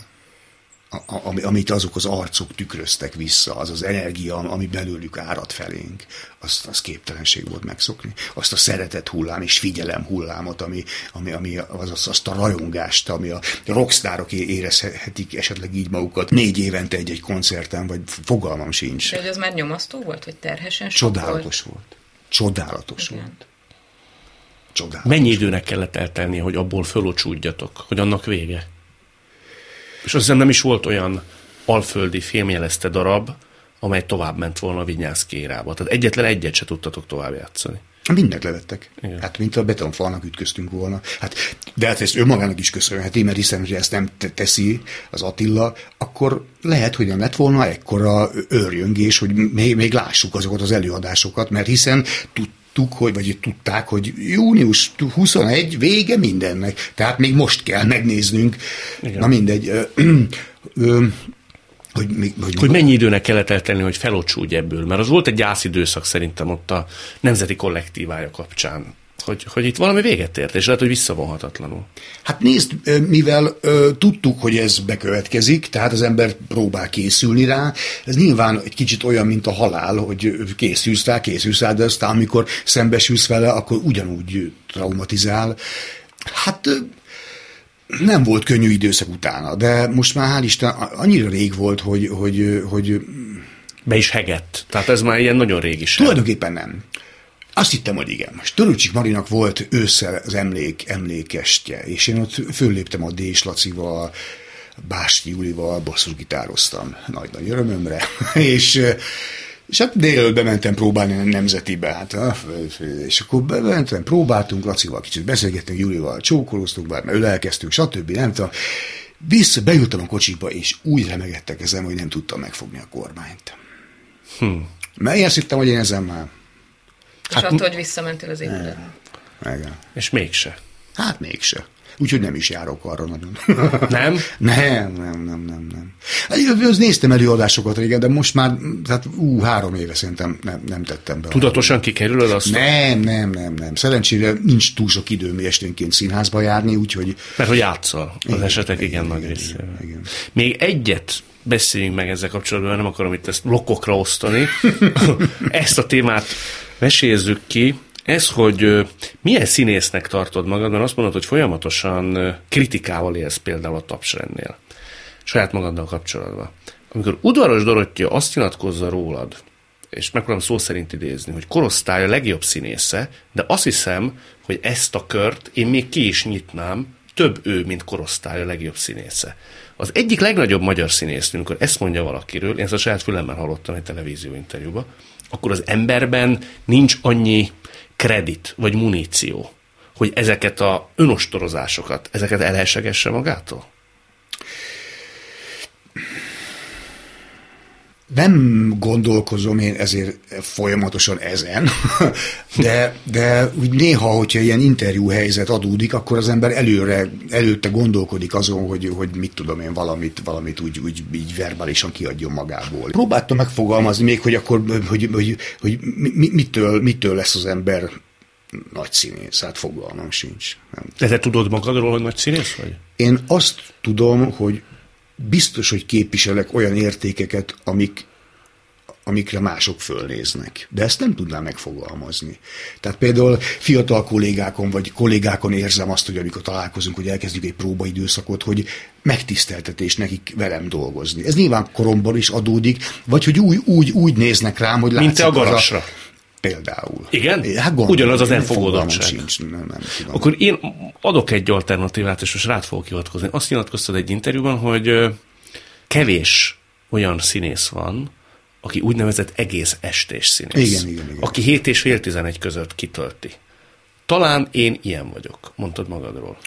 amit azok az arcok tükröztek vissza, az az energia, ami belőlük árad felénk, azt, az képtelenség volt megszokni. Azt a szeretet hullám és figyelem hullámot, ami, ami, ami az, az, azt a rajongást, ami a rockstárok érezhetik esetleg így magukat négy évente egy-egy koncerten, vagy fogalmam sincs. De hogy az már nyomasztó volt, hogy terhesen Csodálatos volt. volt. Csodálatos Igen. volt. Csodálatos. Mennyi időnek kellett eltelni, hogy abból fölocsúdjatok, hogy annak vége? És azt hiszem nem is volt olyan alföldi filmjelezte darab, amely tovább ment volna a Vinyászki érába. Tehát egyetlen egyet se tudtatok tovább játszani. Mindent levettek. Igen. Hát, mint a betonfalnak ütköztünk volna. Hát, de hát ezt önmagának is köszönheti, mert hiszen, hogy ezt nem teszi az Attila, akkor lehet, hogy nem lett volna ekkora őrjöngés, hogy még, még lássuk azokat az előadásokat, mert hiszen tud, tudtuk, hogy, vagy tudták, hogy június 21 vége mindennek. Tehát még most kell megnéznünk. Igen. Na mindegy. Ö, ö, ö, hogy, hogy, hogy mennyi időnek kellett eltenni, hogy felocsúdj ebből? Mert az volt egy gyászidőszak szerintem ott a nemzeti kollektívája kapcsán hogy, hogy itt valami véget ért, és lehet, hogy visszavonhatatlanul. Hát nézd, mivel ö, tudtuk, hogy ez bekövetkezik, tehát az ember próbál készülni rá, ez nyilván egy kicsit olyan, mint a halál, hogy készülsz rá, készülsz rá, de aztán amikor szembesülsz vele, akkor ugyanúgy traumatizál. Hát nem volt könnyű időszak utána, de most már hál' Isten annyira rég volt, hogy, hogy, hogy be is hegett. Tehát ez már ilyen nagyon régi sem. Tulajdonképpen nem. Azt hittem, hogy igen. Most Törőcsik Marinak volt ősszel az emlék, emlékestje, és én ott fölléptem a Dés Lacival, Básti Julival, basszusgitároztam nagy-nagy örömömre, és és hát délelőtt bementem próbálni a nemzetibe, hát, és akkor bementem, próbáltunk, Lacival kicsit beszélgettünk, Julival csókolóztunk, bár ölelkeztünk, stb. Nem tudom. Vissza, bejutam a kocsiba, és úgy remegettek ezen, hogy nem tudtam megfogni a kormányt. Hm. Mert én azt hittem, hogy én ezen már és hát, attól, hogy visszamentél az épületbe. Igen. És mégse. Hát mégse. Úgyhogy nem is járok arra nagyon. Nem? nem, nem, nem, nem, nem. Az néztem előadásokat régen, de most már, tehát ú, három éve szerintem nem, nem tettem be. Tudatosan kikerülöd azt? Nem, nem, nem, nem. Szerencsére nincs túl sok időm esténként színházba járni, úgyhogy... Mert hogy játszol az igen, esetek igen, igen nagy részében. Igen. Még egyet beszéljünk meg ezzel kapcsolatban, mert nem akarom itt ezt blokkokra osztani. ezt a témát mesézzük ki, ez, hogy milyen színésznek tartod magad, mert azt mondod, hogy folyamatosan kritikával élsz például a tapsrendnél, saját magaddal kapcsolatban. Amikor udvaros Dorottya azt nyilatkozza rólad, és megpróbálom szó szerint idézni, hogy korosztály a legjobb színésze, de azt hiszem, hogy ezt a kört én még ki is nyitnám, több ő, mint korosztály a legjobb színésze. Az egyik legnagyobb magyar színész, amikor ezt mondja valakiről, én ezt a saját fülemmel hallottam egy televízió akkor az emberben nincs annyi kredit vagy muníció, hogy ezeket a önostorozásokat, ezeket elhessegesse magától? Nem gondolkozom én ezért folyamatosan ezen, de, de úgy néha, hogyha ilyen interjú helyzet adódik, akkor az ember előre, előtte gondolkodik azon, hogy, hogy mit tudom én, valamit, valamit úgy, úgy így verbálisan kiadjon magából. Próbáltam megfogalmazni még, hogy akkor, hogy, hogy, hogy mitől, mitől lesz az ember nagy színész, hát fogalmam sincs. Nem. De te tudod magadról, hogy nagy színész vagy? Én azt tudom, hogy biztos, hogy képviselek olyan értékeket, amik, amikre mások fölnéznek. De ezt nem tudnám megfogalmazni. Tehát például fiatal kollégákon vagy kollégákon érzem azt, hogy amikor találkozunk, hogy elkezdjük egy próbaidőszakot, hogy megtiszteltetés nekik velem dolgozni. Ez nyilván koromban is adódik, vagy hogy úgy, úgy, úgy néznek rám, hogy Mint te a garasra. Például. Igen? Hát gondolom, Ugyanaz az elfogadottság. Sincs, nem, nem tudom. Akkor én adok egy alternatívát, és most rád fogok hivatkozni. Azt nyilatkoztad egy interjúban, hogy kevés olyan színész van, aki úgynevezett egész estés színész. Igen, igen, igen. Aki 7 és fél 11 között kitölti. Talán én ilyen vagyok, mondtad magadról.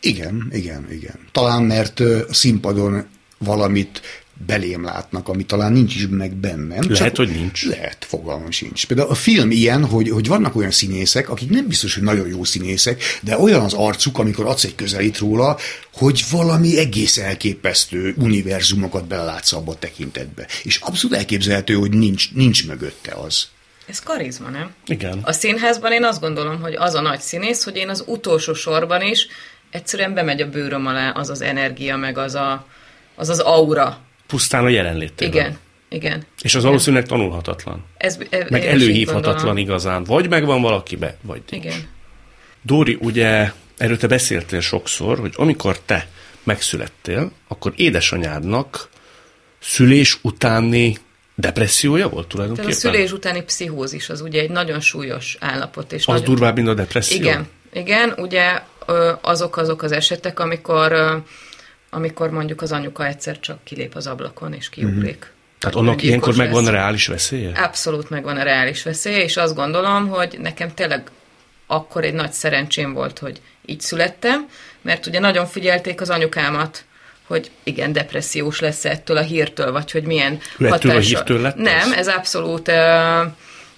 Igen, igen, igen. Talán mert színpadon valamit belém látnak, ami talán nincs is meg bennem. Lehet, csak hogy nincs. Lehet, fogalmam sincs. Például a film ilyen, hogy, hogy vannak olyan színészek, akik nem biztos, hogy nagyon jó színészek, de olyan az arcuk, amikor adsz egy közelít róla, hogy valami egész elképesztő univerzumokat belelátsz abba a tekintetbe. És abszolút elképzelhető, hogy nincs, nincs mögötte az. Ez karizma, nem? Igen. A színházban én azt gondolom, hogy az a nagy színész, hogy én az utolsó sorban is egyszerűen bemegy a bőröm alá az az energia, meg az a, az, az aura, pusztán a jelenlétében. Igen, igen. És az valószínűleg tanulhatatlan. Ez, e, meg előhívhatatlan igazán. Vagy megvan valakibe, vagy nincs. Igen. Dóri, ugye erről te beszéltél sokszor, hogy amikor te megszülettél, akkor édesanyádnak szülés utáni depressziója volt tulajdonképpen? Tehát a szülés utáni pszichózis az ugye egy nagyon súlyos állapot. És az nagyon... durvább, mint a depresszió? Igen, igen, ugye azok azok az esetek, amikor amikor mondjuk az anyuka egyszer csak kilép az ablakon és kiugrik. Mm-hmm. Tehát annak ilyenkor megvan a reális veszélye? Abszolút megvan a reális veszélye, és azt gondolom, hogy nekem tényleg akkor egy nagy szerencsém volt, hogy így születtem, mert ugye nagyon figyelték az anyukámat, hogy igen, depressziós lesz ettől a hírtől, vagy hogy milyen ő hatása. a hírtől lett Nem, ez abszolút,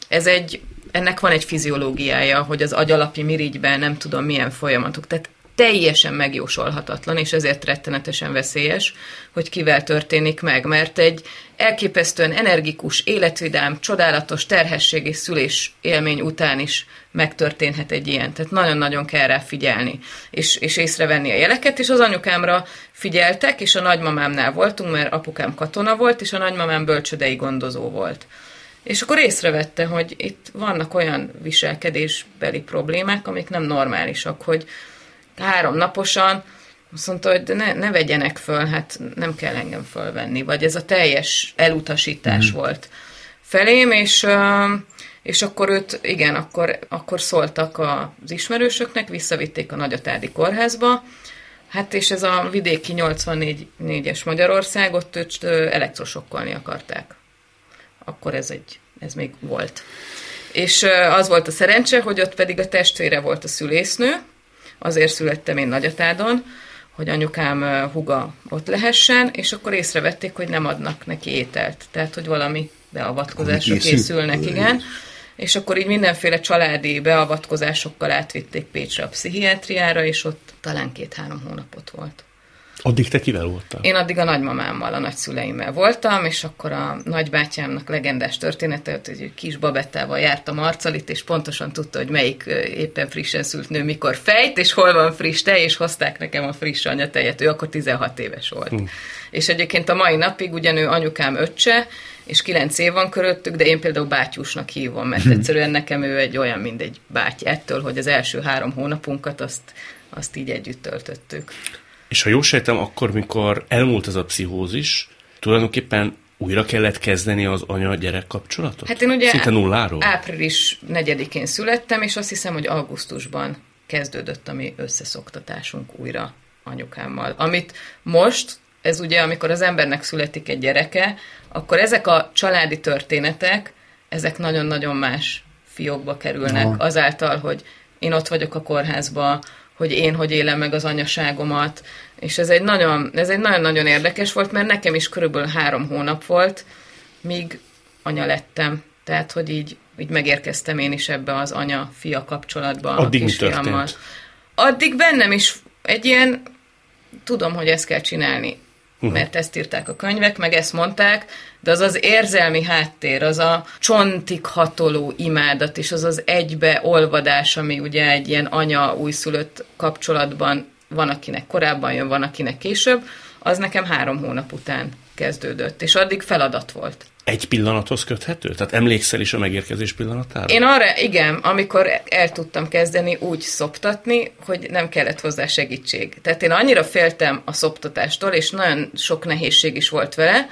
ez egy, ennek van egy fiziológiája, hogy az agyalapi mirigyben nem tudom milyen folyamatok. Tehát teljesen megjósolhatatlan, és ezért rettenetesen veszélyes, hogy kivel történik meg, mert egy elképesztően energikus, életvidám, csodálatos terhesség és szülés élmény után is megtörténhet egy ilyen. Tehát nagyon-nagyon kell rá figyelni, és, és észrevenni a jeleket, és az anyukámra figyeltek, és a nagymamámnál voltunk, mert apukám katona volt, és a nagymamám bölcsödei gondozó volt. És akkor észrevette, hogy itt vannak olyan viselkedésbeli problémák, amik nem normálisak, hogy három naposan, azt mondta, hogy ne, ne vegyenek föl, hát nem kell engem fölvenni, vagy ez a teljes elutasítás mm. volt felém, és, és akkor őt, igen, akkor, akkor szóltak az ismerősöknek, visszavitték a Nagyatádi kórházba, hát és ez a vidéki 84-es Magyarországot őt elektrosokkolni akarták. Akkor ez egy, ez még volt. És az volt a szerencse, hogy ott pedig a testvére volt a szülésznő, azért születtem én Nagyatádon, hogy anyukám huga ott lehessen, és akkor észrevették, hogy nem adnak neki ételt. Tehát, hogy valami beavatkozásra készülnek, igen. És akkor így mindenféle családi beavatkozásokkal átvitték Pécsre a pszichiátriára, és ott talán két-három hónapot volt. Addig te kivel voltál? Én addig a nagymamámmal, a nagyszüleimmel voltam, és akkor a nagybátyámnak legendás története, hogy egy kis babettával járt a marcalit, és pontosan tudta, hogy melyik éppen frissen szült nő mikor fejt, és hol van friss tej, és hozták nekem a friss anyatejet. Ő akkor 16 éves volt. Hm. És egyébként a mai napig ugyanő anyukám öccse, és kilenc év van köröttük, de én például bátyúsnak hívom, mert hm. egyszerűen nekem ő egy olyan, mint egy báty ettől, hogy az első három hónapunkat azt, azt így együtt töltöttük. És ha jól sejtem, akkor, mikor elmúlt ez a pszichózis, tulajdonképpen újra kellett kezdeni az anya-gyerek kapcsolatot? Hát én ugye Szinte nulláról? április 4-én születtem, és azt hiszem, hogy augusztusban kezdődött a mi összeszoktatásunk újra anyukámmal. Amit most, ez ugye, amikor az embernek születik egy gyereke, akkor ezek a családi történetek, ezek nagyon-nagyon más fiókba kerülnek, Aha. azáltal, hogy én ott vagyok a kórházba, hogy én hogy élem meg az anyaságomat, és ez egy nagyon, ez egy nagyon-nagyon érdekes volt, mert nekem is körülbelül három hónap volt, míg anya lettem. Tehát, hogy így, így megérkeztem én is ebbe az anya-fia kapcsolatba Addig a kisfiammal. Addig bennem is egy ilyen, tudom, hogy ezt kell csinálni. Mert ezt írták a könyvek, meg ezt mondták, de az az érzelmi háttér, az a csontig hatoló imádat, és az az egybe olvadás, ami ugye egy ilyen anya-újszülött kapcsolatban van, akinek korábban jön, van, akinek később, az nekem három hónap után kezdődött, és addig feladat volt. Egy pillanathoz köthető? Tehát emlékszel is a megérkezés pillanatára? Én arra, igen, amikor el tudtam kezdeni úgy szoptatni, hogy nem kellett hozzá segítség. Tehát én annyira féltem a szoptatástól, és nagyon sok nehézség is volt vele,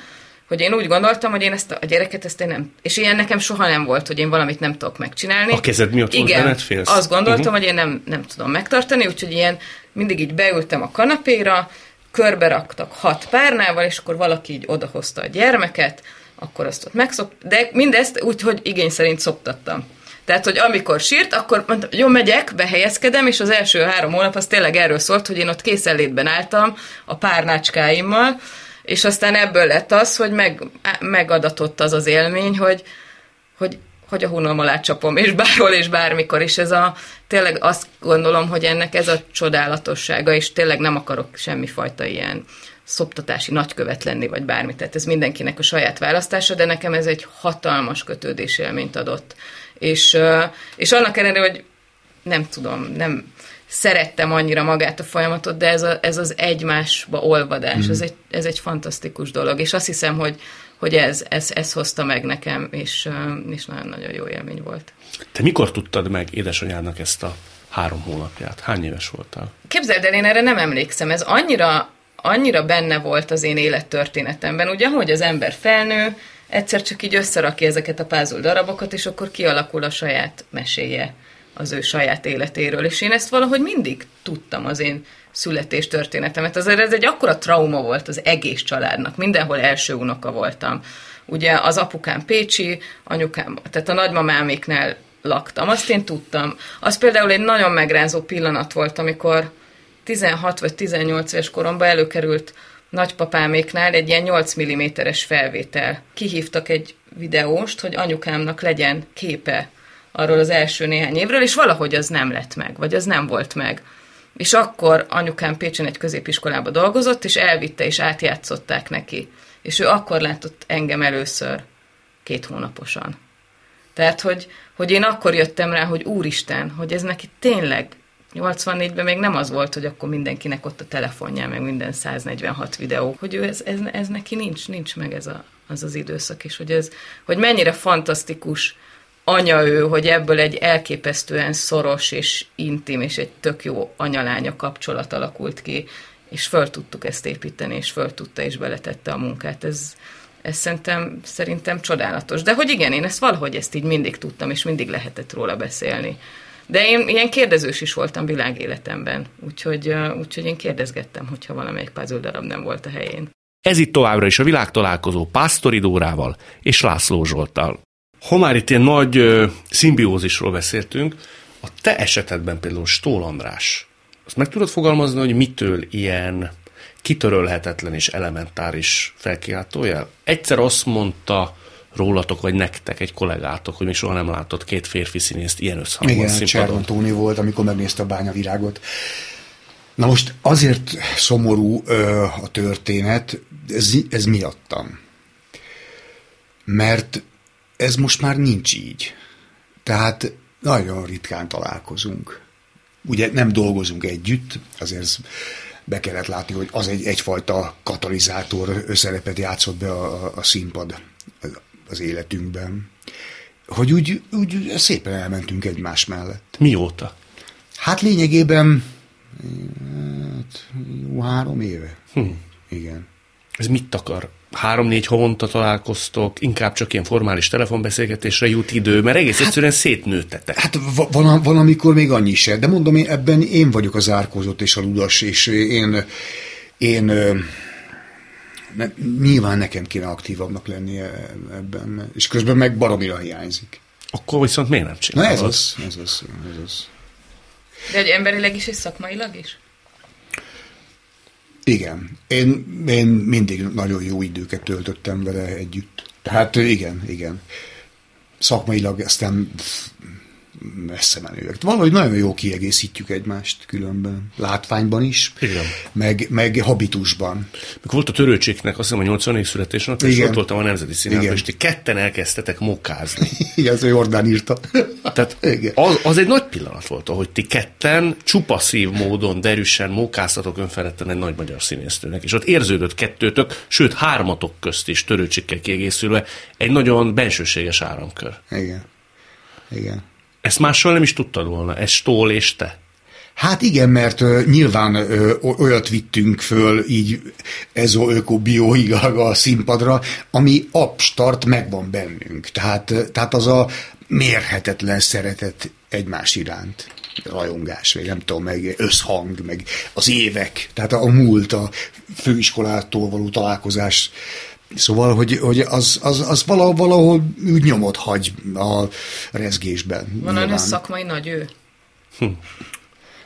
hogy én úgy gondoltam, hogy én ezt a, a gyereket, ezt én nem... És ilyen nekem soha nem volt, hogy én valamit nem tudok megcsinálni. A kezed miatt Igen, volt félsz? azt gondoltam, uh-huh. hogy én nem, nem tudom megtartani, úgyhogy ilyen mindig így beültem a kanapéra, körbe raktak hat párnával, és akkor valaki így odahozta a gyermeket, akkor azt ott megszok, de mindezt úgy, hogy igény szerint szoptattam. Tehát, hogy amikor sírt, akkor mondtam, jó, megyek, behelyezkedem, és az első három hónap az tényleg erről szólt, hogy én ott készenlétben álltam a párnácskáimmal, és aztán ebből lett az, hogy meg, megadatott az az élmény, hogy, hogy, hogy a hunom alá csapom, és bárhol és bármikor, és ez a, tényleg azt gondolom, hogy ennek ez a csodálatossága, és tényleg nem akarok semmifajta ilyen szoptatási nagykövet lenni, vagy bármi. Tehát ez mindenkinek a saját választása, de nekem ez egy hatalmas kötődés élményt adott. És, és annak ellenére, hogy nem tudom, nem szerettem annyira magát a folyamatot, de ez, a, ez az egymásba olvadás, mm. ez, egy, ez egy fantasztikus dolog, és azt hiszem, hogy, hogy ez, ez, ez hozta meg nekem, és, és nagyon-nagyon jó élmény volt. Te mikor tudtad meg édesanyádnak ezt a három hónapját? Hány éves voltál? Képzeld el, én erre nem emlékszem. Ez annyira annyira benne volt az én élettörténetemben, ugye, hogy az ember felnő, egyszer csak így összerakja ezeket a pázul darabokat, és akkor kialakul a saját meséje az ő saját életéről. És én ezt valahogy mindig tudtam az én születés történetemet. Azért ez egy akkora trauma volt az egész családnak. Mindenhol első unoka voltam. Ugye az apukám Pécsi, anyukám, tehát a nagymamáméknál laktam. Azt én tudtam. Az például egy nagyon megrázó pillanat volt, amikor 16 vagy 18 éves koromban előkerült nagypapáméknál egy ilyen 8 mm-es felvétel. Kihívtak egy videóst, hogy anyukámnak legyen képe arról az első néhány évről, és valahogy az nem lett meg, vagy az nem volt meg. És akkor anyukám Pécsen egy középiskolába dolgozott, és elvitte, és átjátszották neki. És ő akkor látott engem először, két hónaposan. Tehát, hogy, hogy én akkor jöttem rá, hogy úristen, hogy ez neki tényleg 84-ben még nem az volt, hogy akkor mindenkinek ott a telefonján, meg minden 146 videó, hogy ő ez, ez, ez neki nincs, nincs meg ez a, az az időszak, és hogy, ez, hogy mennyire fantasztikus anya ő, hogy ebből egy elképesztően szoros és intim és egy tök jó anyalánya kapcsolat alakult ki, és föl tudtuk ezt építeni, és föl tudta, és beletette a munkát. Ez, ez szerintem, szerintem csodálatos. De hogy igen, én ezt valahogy ezt így mindig tudtam, és mindig lehetett róla beszélni. De én ilyen kérdezős is voltam világéletemben, úgyhogy, úgyhogy én kérdezgettem, hogyha valamelyik puzzle darab nem volt a helyén. Ez itt továbbra is a világtalálkozó Pásztori Dórával és László Zsolttal. Ha már itt ilyen nagy ö, szimbiózisról beszéltünk, a te esetedben például Stól András, azt meg tudod fogalmazni, hogy mitől ilyen kitörölhetetlen és elementáris felkiáltójel? Egyszer azt mondta rólatok, vagy nektek, egy kollégátok, hogy még soha nem látott két férfi színészt ilyen összhangban Igen, Cservan Tóni volt, amikor megnézte a bányavirágot. Na most azért szomorú ö, a történet, ez, ez miattam. Mert ez most már nincs így. Tehát nagyon ritkán találkozunk. Ugye nem dolgozunk együtt, azért be kellett látni, hogy az egy, egyfajta katalizátor szerepet játszott be a, a színpad az életünkben, hogy úgy, úgy szépen elmentünk egymás mellett. Mióta? Hát lényegében hát, jó három éve. Hm. Igen. Ez mit akar? Három-négy havonta találkoztok, inkább csak ilyen formális telefonbeszélgetésre jut idő, mert egész hát, egyszerűen szétnőttetek. Hát van, van, amikor még annyi se, de mondom, én, ebben én vagyok az árkozott és a ludas, és én, én mert nyilván nekem kéne aktívabbnak lennie ebben, és közben meg baromira hiányzik. Akkor viszont miért nem csinálod? Na ez az, ez az, ez az. De egy emberileg is és szakmailag is? Igen. Én, én mindig nagyon jó időket töltöttem vele együtt. Tehát igen, igen. Szakmailag aztán messze menőek. Valahogy nagyon jó kiegészítjük egymást különben. Látványban is, Igen. Meg, meg habitusban. Mikor volt a törőcséknek, azt hiszem a 80. születésnap, és ott voltam a Nemzeti Színházban, és ti ketten elkezdtetek mokázni. Igen, ez Jordán írta. Tehát Igen. az, az egy nagy pillanat volt, hogy ti ketten csupa szív módon derűsen mókáztatok önfeledten egy nagy magyar színésztőnek, és ott érződött kettőtök, sőt hármatok közt is törőcsikkel kiegészülve egy nagyon bensőséges áramkör. Igen. Igen. Ezt mással nem is tudtad volna, ez Stól és te. Hát igen, mert ö, nyilván o- olyat vittünk föl így ezo öko bio a színpadra, ami abstart megvan bennünk. Tehát, ö, tehát az a mérhetetlen szeretet egymás iránt rajongás, vagy nem tudom, meg összhang, meg az évek, tehát a múlt, a főiskolától való találkozás, Szóval, hogy, hogy az, az, az valahol, valahol úgy nyomot hagy a rezgésben. Van olyan szakmai nagy ő?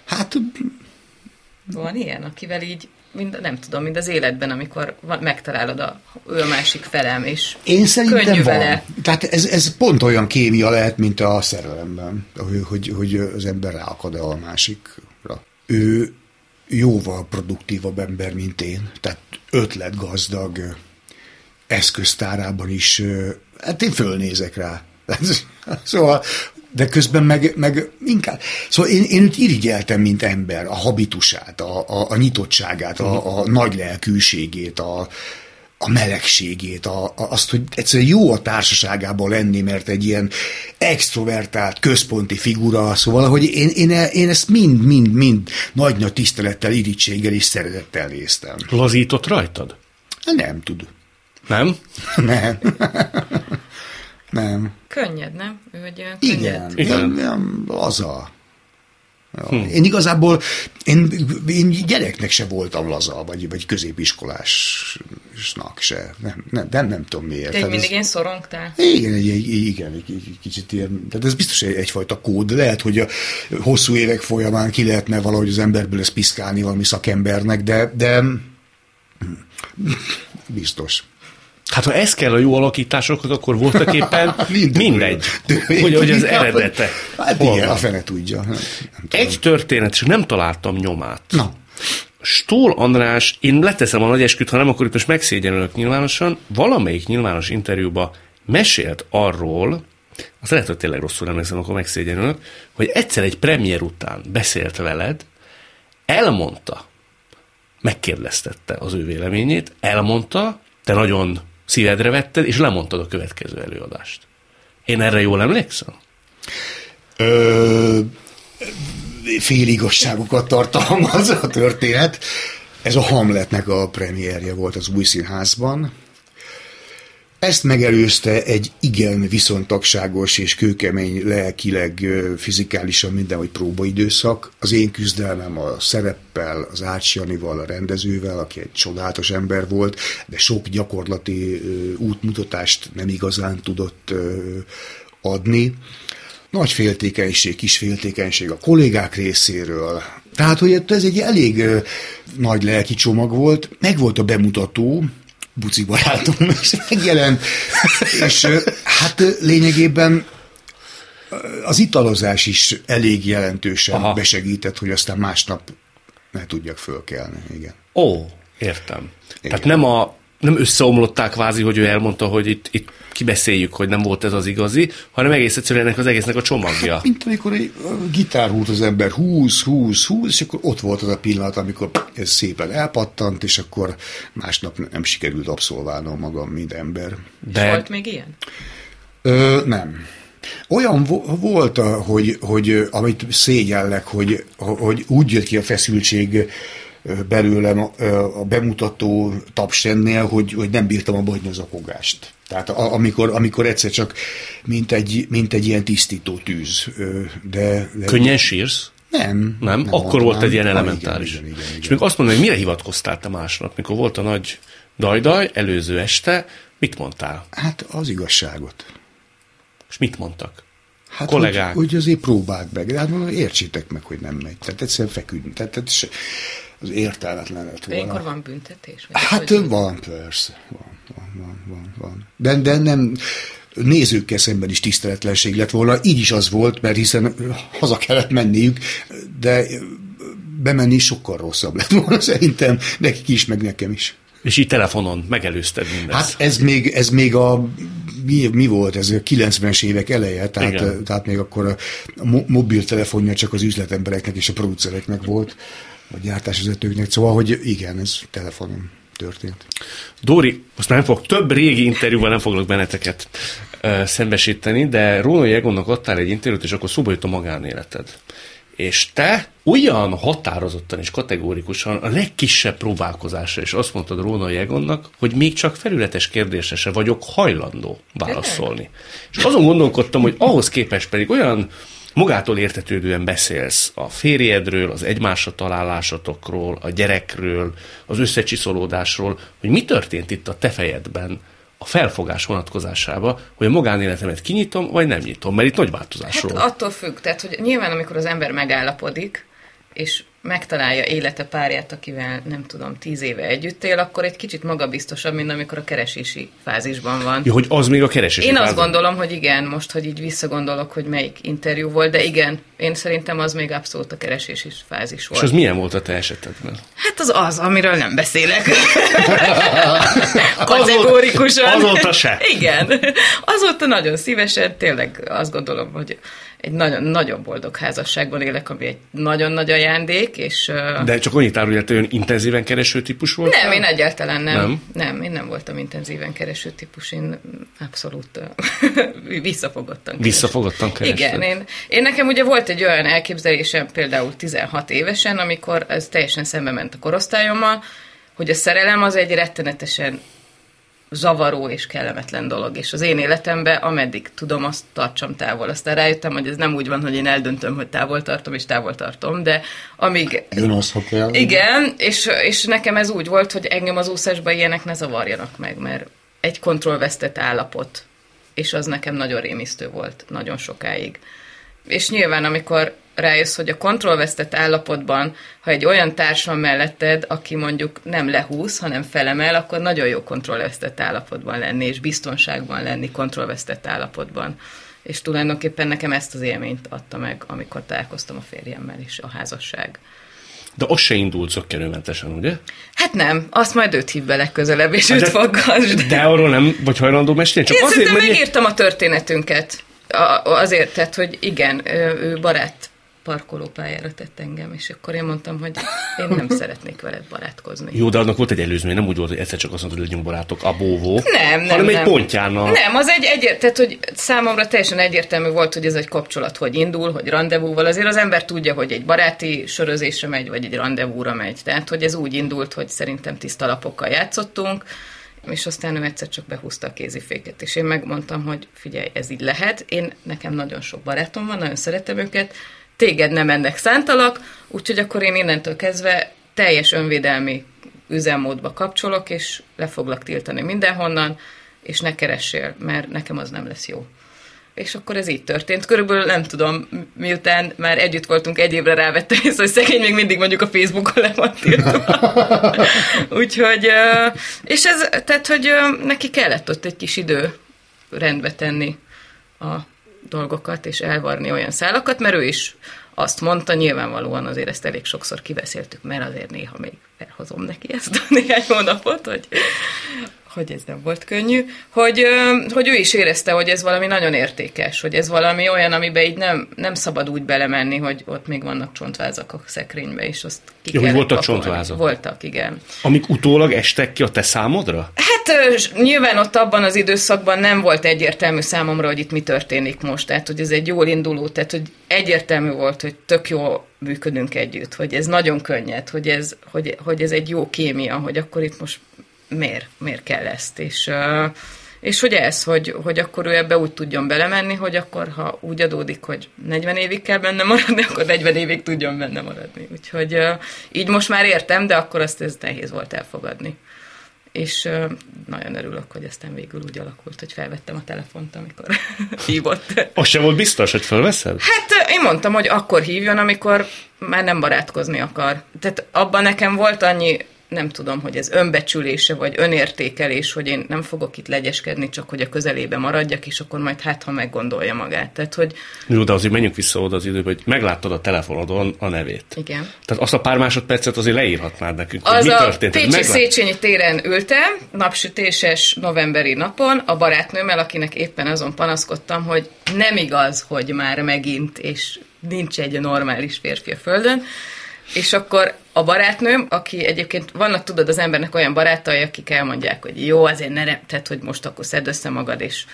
Hát Van ilyen, akivel így, mind, nem tudom, mind az életben, amikor van, megtalálod a, ő a másik felem, és Én szerintem könnyű van. vele. Tehát ez, ez pont olyan kémia lehet, mint a szerelemben, hogy, hogy, hogy az ember ráakad a másikra. Ő jóval produktívabb ember, mint én. Tehát ötletgazdag, eszköztárában is, hát én fölnézek rá. Szóval, de közben meg, meg inkább. Szóval én, én őt irigyeltem, mint ember, a habitusát, a, a, a nyitottságát, a, a nagy lelkűségét, a, a melegségét, a, a, azt, hogy egyszerűen jó a társaságában lenni, mert egy ilyen extrovertált, központi figura, szóval, hogy én, én, én ezt mind, mind, mind nagy-nagy tisztelettel, irítséggel és szeretettel néztem. Lazított rajtad? Nem tud. Nem? Nem. Nem. Könnyed, nem? Ő egy olyan Igen. Igen. Nem, laza. Ja. Én igazából, én, én gyereknek se voltam laza, vagy, vagy középiskolásnak se. Nem, nem, nem, nem tudom miért. Te mindig ez, én szorongtál? igen, egy, egy, igen, egy, egy kicsit ilyen, tehát ez biztos egy, egyfajta kód. Lehet, hogy a hosszú évek folyamán ki lehetne valahogy az emberből ezt piszkálni valami szakembernek, de, de biztos. Hát ha ez kell a jó alakításokhoz, akkor voltak éppen Mind- mindegy, De- hogy, hogy az eredete. Hát hol igen, van. a fene tudja. Nem, nem. Egy történet, és nem találtam nyomát. Na, Stól András, én leteszem a nagy esküt, ha nem, akkor itt most megszégyenülök nyilvánosan, valamelyik nyilvános interjúba mesélt arról, azt lehet, hogy tényleg rosszul emlékszem, akkor megszégyenülök, hogy egyszer egy premier után beszélt veled, elmondta, megkérdeztette az ő véleményét, elmondta, te nagyon szívedre vetted, és lemondtad a következő előadást. Én erre jól emlékszem? Ö, féligasságokat tartalmaz a történet. Ez a Hamletnek a premierje volt az új színházban. Ezt megelőzte egy igen viszontagságos és kőkemény lelkileg, fizikálisan mindenhogy próbaidőszak. Az én küzdelmem a szereppel, az Ács Janival, a rendezővel, aki egy csodálatos ember volt, de sok gyakorlati útmutatást nem igazán tudott adni. Nagy féltékenység, kis féltékenység a kollégák részéről. Tehát, hogy ez egy elég nagy lelki csomag volt. Meg volt a bemutató, Buci barátom is megjelent, és hát lényegében az italozás is elég jelentősen Aha. Besegített, hogy aztán másnap ne tudjak fölkelni. Igen. Ó, értem. Tehát nem, a, nem összeomlották kvázi, hogy ő elmondta, hogy itt, itt kibeszéljük, hogy nem volt ez az igazi, hanem egész egyszerűen ennek az egésznek a csomagja. Mint amikor egy gitár húlt az ember 20, 20, 20, és akkor ott volt az a pillanat, amikor ez szépen elpattant, és akkor másnap nem sikerült abszolválnom magam, mint ember. De Volt még ilyen? Ö, nem. Olyan vo- volt, hogy, hogy amit szégyellek, hogy, hogy úgy jött ki a feszültség belőlem a, a bemutató tapsennél, hogy, hogy nem bírtam abba hagyni az. Tehát a, amikor, amikor egyszer csak mint egy, mint egy ilyen tisztító tűz. De, de könnyen sírsz? nem. Nem? nem Akkor volt egy ilyen elementáris. Igen, igen, igen, És igen. még azt mondom, hogy mire hivatkoztál te másnap, mikor volt a nagy dajdaj, előző este, mit mondtál? Hát az igazságot. És mit mondtak? Hát, kollégák. Hogy, hogy azért próbáld meg, de hát mondom, értsétek meg, hogy nem megy. Tehát egyszerűen feküdni. Tehát, tehát az értelmetlen lett De ilyenkor volna. van büntetés? Vagy Hát hogy- van, persze. Van, van, van, van, van. De, de nem nézőkkel szemben is tiszteletlenség lett volna. Így is az volt, mert hiszen haza kellett menniük, de bemenni sokkal rosszabb lett volna szerintem, nekik is, meg nekem is. És így telefonon megelőzted mindezt. Hát ez még, ez még a mi, mi volt ez, a 90-es évek eleje, tehát, Igen. tehát még akkor a mo- mobiltelefonja csak az üzletembereknek és a producereknek volt, a gyártásvezetőknek, szóval, hogy igen, ez telefonon történt. Dóri, most már nem fog, több régi interjúval nem foglak benneteket ö, szembesíteni, de Rónai Egonnak adtál egy interjút, és akkor szóba jött a magánéleted. És te olyan határozottan és kategórikusan a legkisebb próbálkozásra is azt mondtad Rónai Egonnak, hogy még csak felületes kérdésre se vagyok hajlandó válaszolni. És azon gondolkodtam, hogy ahhoz képest pedig olyan magától értetődően beszélsz a férjedről, az egymásra találásotokról, a gyerekről, az összecsiszolódásról, hogy mi történt itt a te fejedben a felfogás vonatkozásába, hogy a magánéletemet kinyitom, vagy nem nyitom, mert itt nagy változásról. Hát attól függ, tehát hogy nyilván amikor az ember megállapodik, és megtalálja élete párját, akivel nem tudom, tíz éve együtt él, akkor egy kicsit magabiztosabb, mint amikor a keresési fázisban van. Ja, hogy az még a keresés. Én azt gondolom, hogy igen, most, hogy így visszagondolok, hogy melyik interjú volt, de igen, én szerintem az még abszolút a keresési fázis És volt. az milyen volt a te esetedben? Hát az az, amiről nem beszélek. Kategórikusan. Azóta se. Igen. Azóta nagyon szívesen, tényleg azt gondolom, hogy egy nagyon, nagyon boldog házasságban élek, ami egy nagyon nagy ajándék, és... De csak annyit árul, hogy olyan intenzíven kereső típus volt? nem, én egyáltalán nem. Nem? nem. Én nem voltam intenzíven kereső típus, én abszolút visszafogottan kereső. Visszafogottan kerested? Igen, én, én nekem ugye volt egy olyan elképzelésem például 16 évesen, amikor ez teljesen szembe ment a korosztályommal, hogy a szerelem az egy rettenetesen zavaró és kellemetlen dolog, és az én életemben, ameddig tudom, azt tartsam távol. Aztán rájöttem, hogy ez nem úgy van, hogy én eldöntöm, hogy távol tartom, és távol tartom, de amíg Jön az, ha kell. igen, és, és nekem ez úgy volt, hogy engem az úszásban ilyenek ne zavarjanak meg, mert egy kontrollvesztett állapot, és az nekem nagyon rémisztő volt, nagyon sokáig. És nyilván, amikor rájössz, hogy a kontrollvesztett állapotban, ha egy olyan társ van melletted, aki mondjuk nem lehúz, hanem felemel, akkor nagyon jó kontrollvesztett állapotban lenni, és biztonságban lenni kontrollvesztett állapotban. És tulajdonképpen nekem ezt az élményt adta meg, amikor találkoztam a férjemmel is, a házasság. De az se indult zöggenőmentesen, ugye? Hát nem, azt majd őt hív be legközelebb, és őt de- foggassd. De arról nem vagy hajlandó mesélni? Csak Én azért, mert... megírtam a történetünket. Azért tett, hogy igen, ő, barát parkolópályára tett engem, és akkor én mondtam, hogy én nem szeretnék veled barátkozni. Jó, de annak volt egy előzmény, nem úgy volt, hogy egyszer csak azt mondtad, hogy legyünk barátok, a bóvó. Nem, nem, hanem nem. egy pontján a... Nem, az egy egyért, tehát hogy számomra teljesen egyértelmű volt, hogy ez egy kapcsolat, hogy indul, hogy rendezvúval. Azért az ember tudja, hogy egy baráti sörözésre megy, vagy egy rendezvúra megy. Tehát, hogy ez úgy indult, hogy szerintem tiszta lapokkal játszottunk, és aztán ő egyszer csak behúzta a kéziféket, és én megmondtam, hogy figyelj, ez így lehet. Én, nekem nagyon sok barátom van, nagyon szeretem őket, téged nem ennek szántalak, úgyhogy akkor én innentől kezdve teljes önvédelmi üzemmódba kapcsolok, és le foglak tiltani mindenhonnan, és ne keressél, mert nekem az nem lesz jó. És akkor ez így történt. Körülbelül nem tudom, miután már együtt voltunk egy évre rávettem észre, hogy szegény még mindig mondjuk a Facebookon le van tiltva. Úgyhogy, és ez, tehát, hogy neki kellett ott egy kis idő rendbe tenni a dolgokat, és elvarni olyan szálakat, mert ő is azt mondta, nyilvánvalóan azért ezt elég sokszor kibeszéltük, mert azért néha még elhozom neki ezt a néhány hónapot, hogy, hogy ez nem volt könnyű, hogy, hogy ő is érezte, hogy ez valami nagyon értékes, hogy ez valami olyan, amiben így nem, nem szabad úgy belemenni, hogy ott még vannak csontvázak a szekrénybe, és azt ki Ja, hogy voltak pakolni. csontvázak. Voltak, igen. Amik utólag estek ki a te számodra? Hát nyilván ott abban az időszakban nem volt egyértelmű számomra, hogy itt mi történik most. Tehát, hogy ez egy jól induló, tehát, hogy egyértelmű volt, hogy tök jó működünk együtt, hogy ez nagyon könnyed, hogy ez, hogy, hogy ez egy jó kémia, hogy akkor itt most miért, miért kell ezt. És, és hogy ez, hogy, hogy akkor ő ebbe úgy tudjon belemenni, hogy akkor, ha úgy adódik, hogy 40 évig kell benne maradni, akkor 40 évig tudjon benne maradni. Úgyhogy így most már értem, de akkor azt ez nehéz volt elfogadni és nagyon örülök, hogy aztán végül úgy alakult, hogy felvettem a telefont, amikor hívott. Az sem volt biztos, hogy felveszed? Hát én mondtam, hogy akkor hívjon, amikor már nem barátkozni akar. Tehát abban nekem volt annyi nem tudom, hogy ez önbecsülése vagy önértékelés, hogy én nem fogok itt legyeskedni, csak hogy a közelébe maradjak, és akkor majd hát, ha meggondolja magát. Tehát, hogy... Jó, de azért menjünk vissza oda az időbe, hogy megláttad a telefonodon a nevét. Igen. Tehát azt a pár másodpercet azért leírhatnád nekünk, az hogy mi a történt. Pécsi Meglát... Széchenyi téren ültem, napsütéses novemberi napon, a barátnőmmel, akinek éppen azon panaszkodtam, hogy nem igaz, hogy már megint, és nincs egy normális férfi a földön, és akkor a barátnőm, aki egyébként vannak, tudod, az embernek olyan barátai, akik elmondják, hogy jó, azért ne repted, hogy most akkor szedd össze magad, és,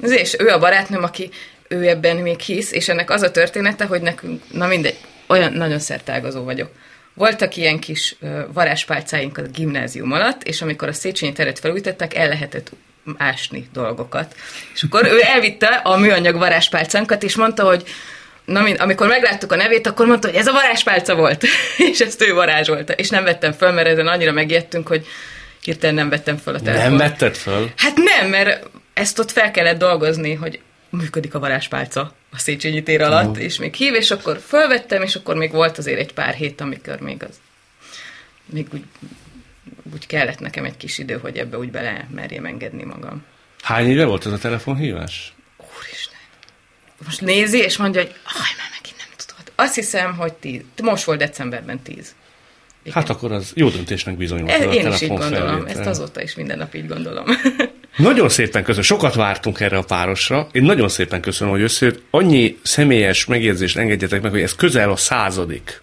és ő a barátnőm, aki ő ebben még hisz, és ennek az a története, hogy nekünk, na mindegy, olyan nagyon szertágazó vagyok. Voltak ilyen kis varázspálcáink a gimnázium alatt, és amikor a Széchenyi teret felújították, el lehetett ásni dolgokat. És akkor ő elvitte a műanyag varázspálcánkat, és mondta, hogy na, mind, amikor megláttuk a nevét, akkor mondta, hogy ez a varázspálca volt, és ezt ő varázsolta. És nem vettem föl, mert ezen annyira megijedtünk, hogy hirtelen nem vettem föl a telefont. Nem vetted föl? Hát nem, mert ezt ott fel kellett dolgozni, hogy működik a varázspálca a Széchenyi tér alatt, uh. és még hív, és akkor fölvettem, és akkor még volt azért egy pár hét, amikor még az még úgy, úgy kellett nekem egy kis idő, hogy ebbe úgy bele merjem engedni magam. Hány éve volt ez a telefonhívás? Most nézi, és mondja, hogy aj, már megint nem tudod. Azt hiszem, hogy tíz. Most volt decemberben tíz. Igen. Hát akkor az jó döntésnek bizonyult. E, én is így gondolom, felvétel. ezt azóta is minden nap így gondolom. Nagyon szépen köszönöm, sokat vártunk erre a párosra. Én nagyon szépen köszönöm, hogy összejött. Annyi személyes megjegyzést engedjetek meg, hogy ez közel a századik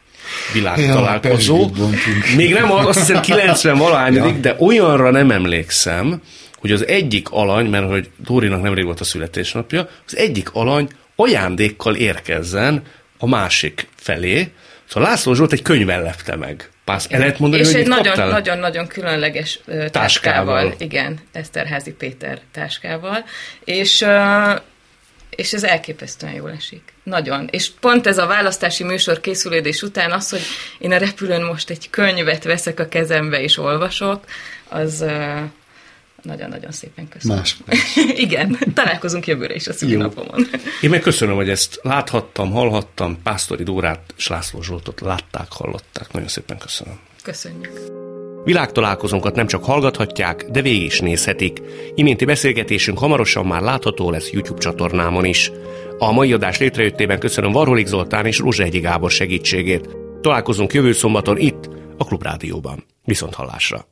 világtalálkozó. Ja, Még nem azt hiszem 90 valahányadik, ja. de olyanra nem emlékszem, hogy az egyik alany, mert hogy Dórinak nemrég volt a születésnapja, az egyik alany ajándékkal érkezzen a másik felé. Szóval László Zsolt egy könyvvel lepte meg. Pász, el lehet mondani, és hogy egy nagyon-nagyon-nagyon különleges táskával. táskával. Igen, Eszterházi Péter táskával. És, és ez elképesztően jól esik. Nagyon. És pont ez a választási műsor készülődés után az, hogy én a repülőn most egy könyvet veszek a kezembe és olvasok, az, nagyon-nagyon szépen köszönöm. Más. Igen, találkozunk jövőre is a szülinapomon. Én meg köszönöm, hogy ezt láthattam, hallhattam, Pásztori Dórát és László Zsoltot látták, hallották. Nagyon szépen köszönöm. Köszönjük. Világtalálkozónkat nem csak hallgathatják, de végig is nézhetik. Iménti beszélgetésünk hamarosan már látható lesz YouTube csatornámon is. A mai adás létrejöttében köszönöm Varholik Zoltán és Rózsa Egyi Gábor segítségét. Találkozunk jövő szombaton itt, a Klubrádióban. Viszont hallásra!